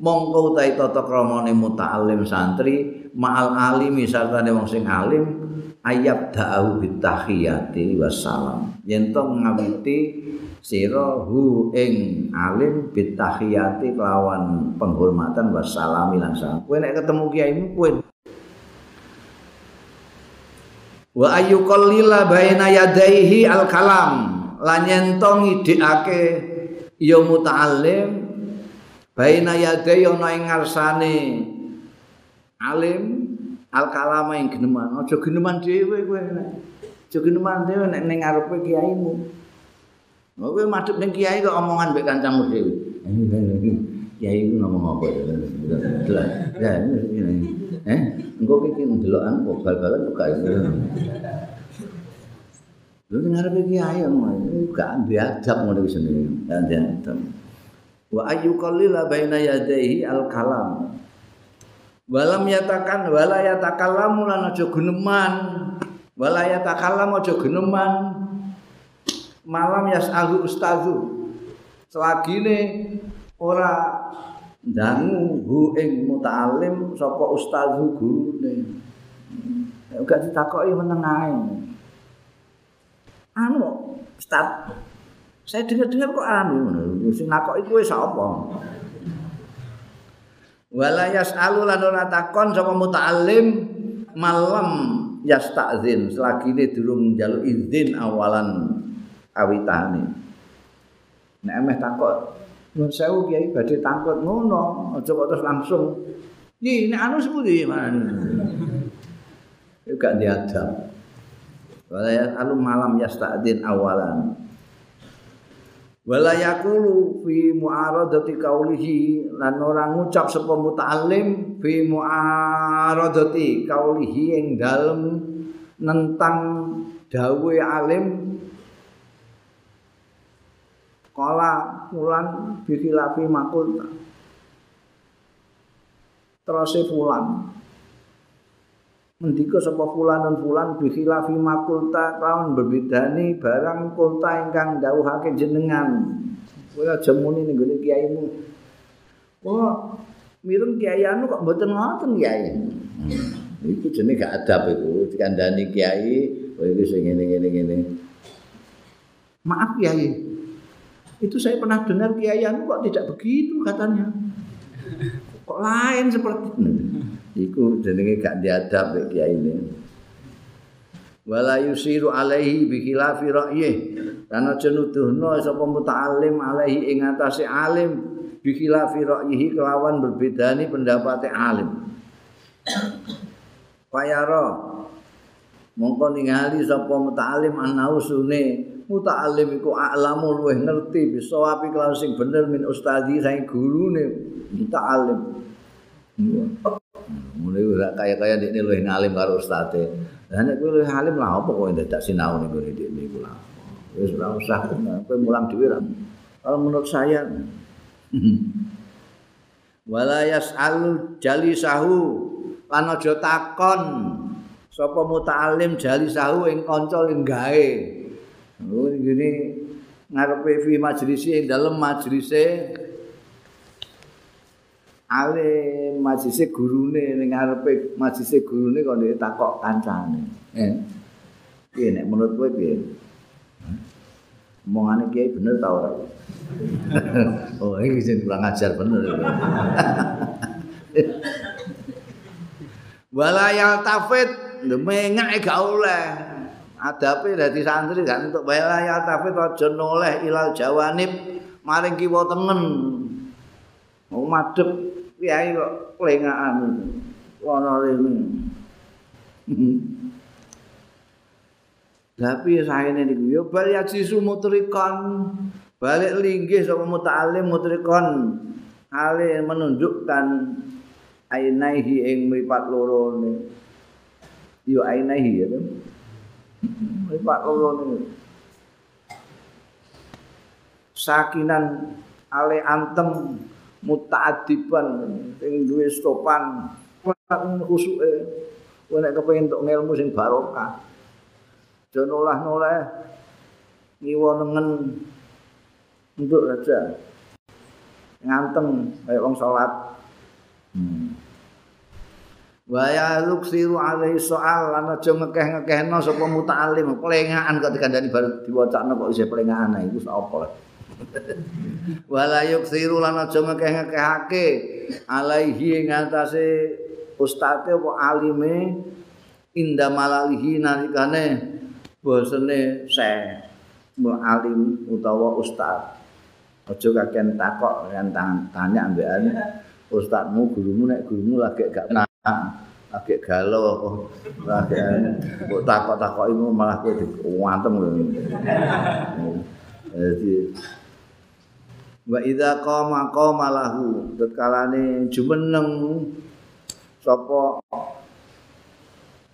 mongko utahe tata kramane muta'allim santri ma'al alimi sartane wong sing alim ayab da'u bitahiyati wassalam yen to ngawiti sira hu ing alim bitahiyati kelawan penghormatan wassalam lan salam. Kowe nek ketemu kiaimu kowe. Wa ayyuqallila baina yadaihi al kalam lan yento ngidikake ya muta'allim baina yadai ana ing ngarsane alim al kalama ing geneman aja geneman dhewe kowe aja geneman dhewe nek ning ngarepe kiaimu. Kowe madhep ning kiai kok omongan mbek kancamu dhewe. Kiai ku ngomong apa? Ya eh engko iki ndelokan kok bal-balan kok gak Lu dengar iki ayo gak diadab ngono iki jenenge. Dan Wa ayu qallila baina yadayhi al kalam. Walam yatakan wala yatakallamu lan aja geneman. Wala yatakallamu aja geneman. Malam yasahu ustazu. Selagine ora dangu hu ing muta'alim sapa ustazu gurune. Gak ditakoki meneng ae. anu Ustaz saya dengar-dengar kok anu sing nakoki kowe sapa wala yasalu lan ora takon sapa muta'allim malam yastazin selagi ini durung njaluk izin awalan awitane nek emeh takut Nun sewu kiai badhe tangkut ngono, aja kok terus langsung. Iki nek anu sepundi mana? Iku gak diadab. wala yasalu malam yasta'din awalan wala yaqulu fi mu'aradati qaulihi lan ora ngucap sapa muta'allim fi mu'aradati qaulihi ing dalem nentang dawe alim. Kala fulan bi khilafi makul terus fulan mendika sapa fulan dan fulan bi khilafi makulta kaun berbedani barang kulta ingkang dawuhake jenengan. Kowe aja muni ning gone kiaimu. Oh mireng kiai anu kok mboten ngoten kiai? Hmm. iku jenenge gak adab iku. Dikandani kiai kowe iki sing ngene-ngene ngene maaf kiai. Itu saya pernah dengar kiai anu kok tidak begitu katanya. Kok lain seperti iku jenenge gak diadab mek kiai ini wala yusiru alaihi bi khilafi ra'yih. Lan aja nuduhno sapa muta'allim alaihi ing atase alim bi khilafi ra'yihi kelawan berbedani pendapat alim. Payara mongko ningali sapa muta'allim anau sune muta'allim iku a'lamu luweh ngerti bisa api kelawan sing bener min ustadi saing gurune muta'allim mulai ora kaya-kaya dekne luwih ngalim karo ustate. Lah nek kowe luwih alim lah apa kowe dadak sinau ning ngene dekne iku lah. Wis ora usah kowe mulang dhewe ra. Kalau menurut saya wala yas'alu jalisahu lan aja takon sapa muta'alim jalisahu ing kanca ling gawe. Oh ngene ngarepe fi majlisi ing dalem majlise ale majise gurune ning ngarepe majise gurune kok ndek takok kancane. Eh. Piye nek menurut kowe piye? Omongane kiai bener ta ora? oh, iki sing kurang ajar bener. Wala yaltafit mengak gak oleh. Adape dadi santri gak untuk wala yaltafit aja noleh ilal jawanib maring kiwa tengen. Mau madhep kiai kok lengaan ana rene. Tapi saene niku? Yo bal yaksi sumutrikon. Balik linggih sapa muta'alim mutrikon. Ale menunjukkan ainaihi ing mripat loro ne. Yo ainaihi ya kan mripat loro ne. Sakinan ale antem muta'adiban sing duwe stopan khusuke kowe nek kepengin entuk ilmu sing barokah. Aja nolah-nolah ngiwa nengen. Untuk aja nganteng kayak wong salat. Hmm. wa ya luksiru alaihi soal lan aja ngekeh-ngekehno sapa muta'alim pelengahan kok dikandani bar diwacakno kok isih pelengahan iku sapa wala yuksiru lan aja ngekeh-ngekehake. Alaihi ing atase ustate apa alime inda malalihi nalikane bosene se alim utawa ustaz aja kakean takok kan tanya ambekan ustazmu gurumu nek gurumu lagi gak nak lagi galau lagi mbok takok-takok iku malah kowe diwantem jadi wa idza qama qama lahu. Tetkalane jumeneng. Sapa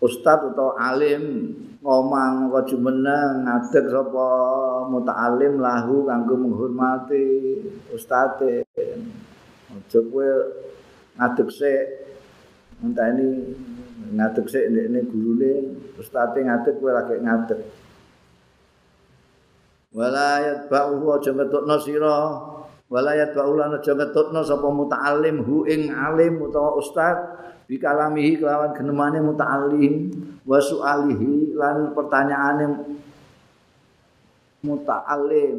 ustaz atau alim ngomong kok jumeneng ngadeg sapa muta'alim lahu kanggo menghormati ustaz aja kowe ngadeg sik enteni ngadeg sik ndekne gurune ustaz ngadeg kowe lagi ngadeg. Walayat ba'u aja ngetokno sira walayat baulan aja ngetutno sapa muta'allim hu ing alim utawa ustaz bikalamihi kelawan genemane muta'allim wa su'alihi lan pertanyaane muta'allim.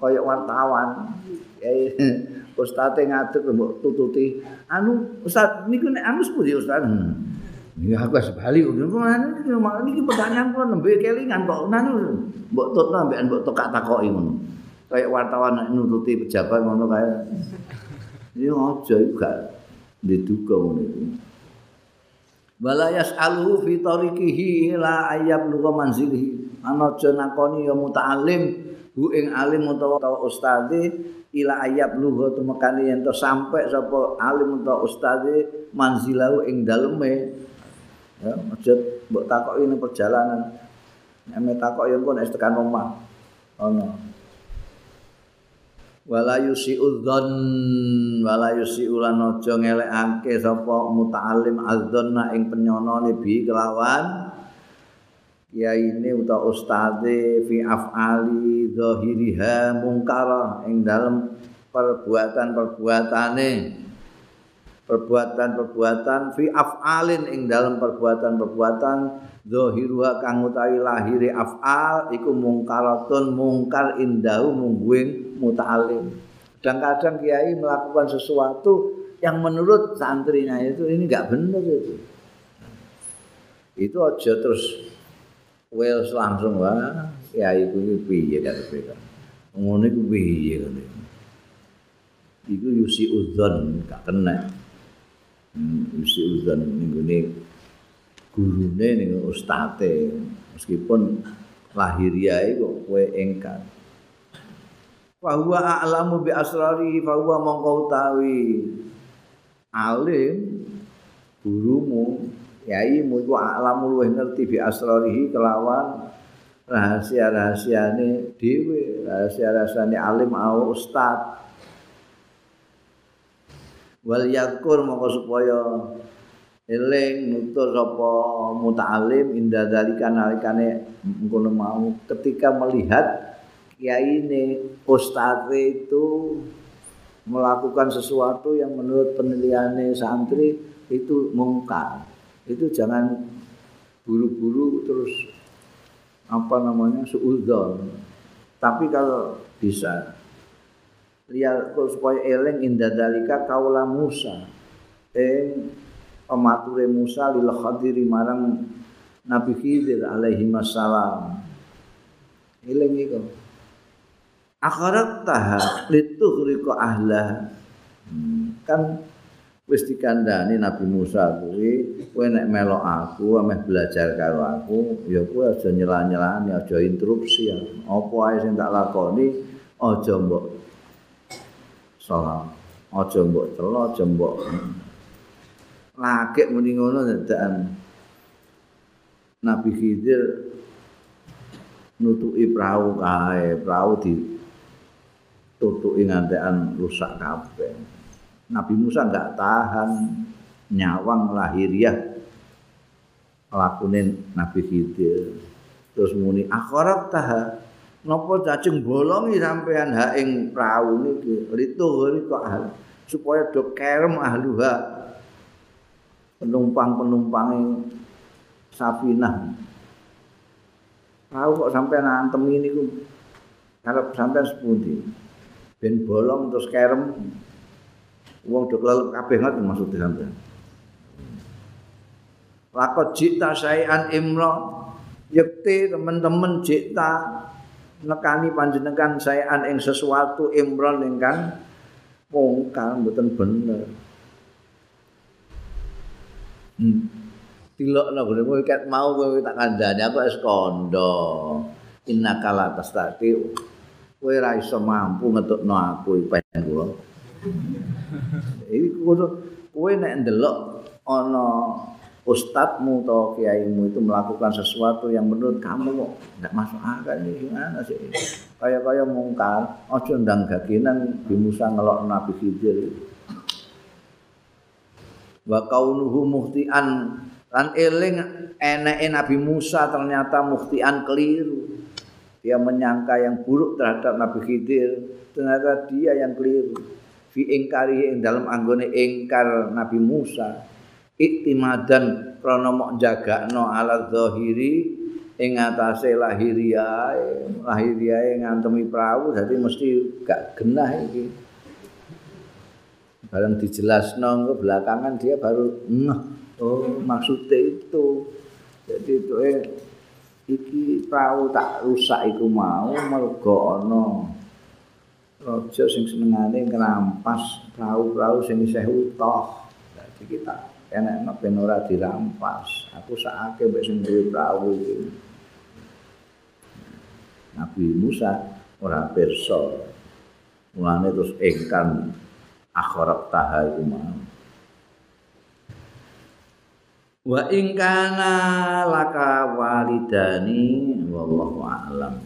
Kaya wartawan. Ya ustaz ngadeg mbok tututi. Anu ustaz niku nek anu sepundi ustaz? Ya aku wis bali ngono iki pertanyaan kula nembe kelingan kok. Nanu mbok tutno ambek mbok tokak takoki ngono. Kayak wartawan nututi pejabat ngono kayak ini aja itu gak diduga ngono itu wala yas'aluhu fi tariqihi ila ayyab lugha manzilihi. Ana aja nakoni ya muta'alim hu ing alim utawa ustadi ila ayyab lugha tumekane yen to sampe sapa alim utawa ustadi manzilahu ing daleme. Ya aja mbok takoki ning perjalanan. Nek takok ya engko nek tekan omah. Ana wala yusi'u dzan wala yusi'u lan aja ngelekake sapa muta'allim adzanna ing penyonone bi kelawan. Ya ini uta ustaze fi af'ali zahiriha mungkara ing dalam perbuatan-perbuatane perbuatan-perbuatan fi af'alin ing dalam perbuatan-perbuatan zahiruha kang utawi lahire af'al iku mungkaratun mungkar indahu mungguing muta'alim kadang-kadang kiai melakukan sesuatu yang menurut santrinya itu ini enggak benar itu. Itu aja terus well langsung wah kiai kuwi piye kan ngono iku piye kan iku yusi udzon gak kena mesti uzan minggu ini gurune nih ustate. Meskipun lahiriah itu kue engkar bahwa a'lamu bi asrari bahwa mongkau tawi alim gurumu yaimu itu a'lamu luwih ngerti bi asrarihi kelawan rahasia-rahasiane dhewe rahasia-rahasiane alim au ustaz wal yakur moko supaya eling nutur sapa muta'alim inda dalika nalikane ngono mau. Ketika melihat kiai ini ustaz itu melakukan sesuatu yang menurut penilaian santri itu mungkar. Itu jangan buru-buru terus apa namanya suudzon. Tapi kalau bisa liya supaya eling inda dalika kaula Musa. Ing pemature Musa lil khadiri marang Nabi Khidir alaihi wassalam. Eling iku akharat taha litughriqa ahla kan wis dikandani Nabi Musa kuwi kowe nek melok aku ameh belajar karo aku ya kowe aja nyela-nyelani aja interupsi apa ae sing tak lakoni? Aja mbok salat. Aja mbok telo aja mbok lagek muni ngono dadakan Nabi Khidir nutuki perahu kae perahu di tutuki ngantekan rusak kabeh. Nabi Musa enggak tahan nyawang lahiriah lakune Nabi Khidir. Terus muni akhirat tahan napa cacing bolongi sampean ha ing prau niki. Ritu kok supaya do kerem ahluha penumpang-penumpang safinah. Prau kok sampean antem ini ku sampean sepundi? Ben bolong terus kerem. Wong do kelelep kabeh ngoten maksud sampean lakot jikta sayan imro. Yekti teman-teman jikta nekani panjenengan sayan ing sesuatu imron ingkang mungkal mboten bener. Hmm. tilokno gone kowe ket mau kowe tak kandhani aku wis kandha innaka la tastati. Kowe ra iso mampu ngetukno aku pengen kula iki kowe nek ndelok ana ustadzmu atau kiaimu itu melakukan sesuatu yang menurut kamu kok tidak masuk akal ini gimana sih? Kayak kayak mungkar ojo ndang gaginan di Musa ngelok Nabi Khidir. Wa kaunuhu muhtian lan eling eneke Nabi Musa ternyata muhtian keliru. Dia menyangka yang buruk terhadap Nabi Khidir ternyata dia yang keliru. Fi ingkari ing dalam anggone ingkar Nabi Musa iktimadan krana mok jagakno ala zahiri ing atase lahiriae. Lahiriae ngantemi perahu dadi mesti gak genah iki. Bareng dijelasno ke belakangan dia baru oh maksudnya itu. Jadi itu eh iki perahu tak rusak iku mau mergo ana raja sing senengane ngrampas perahu-perahu sing isih utuh. Dadi kita enak nek ben ora dirampas. Aku sakake mbek sing duwe prau Nabi Musa ora pirsa. Mulane terus engkan akhirat taha wa ing kana laka walidani wallahu a'lam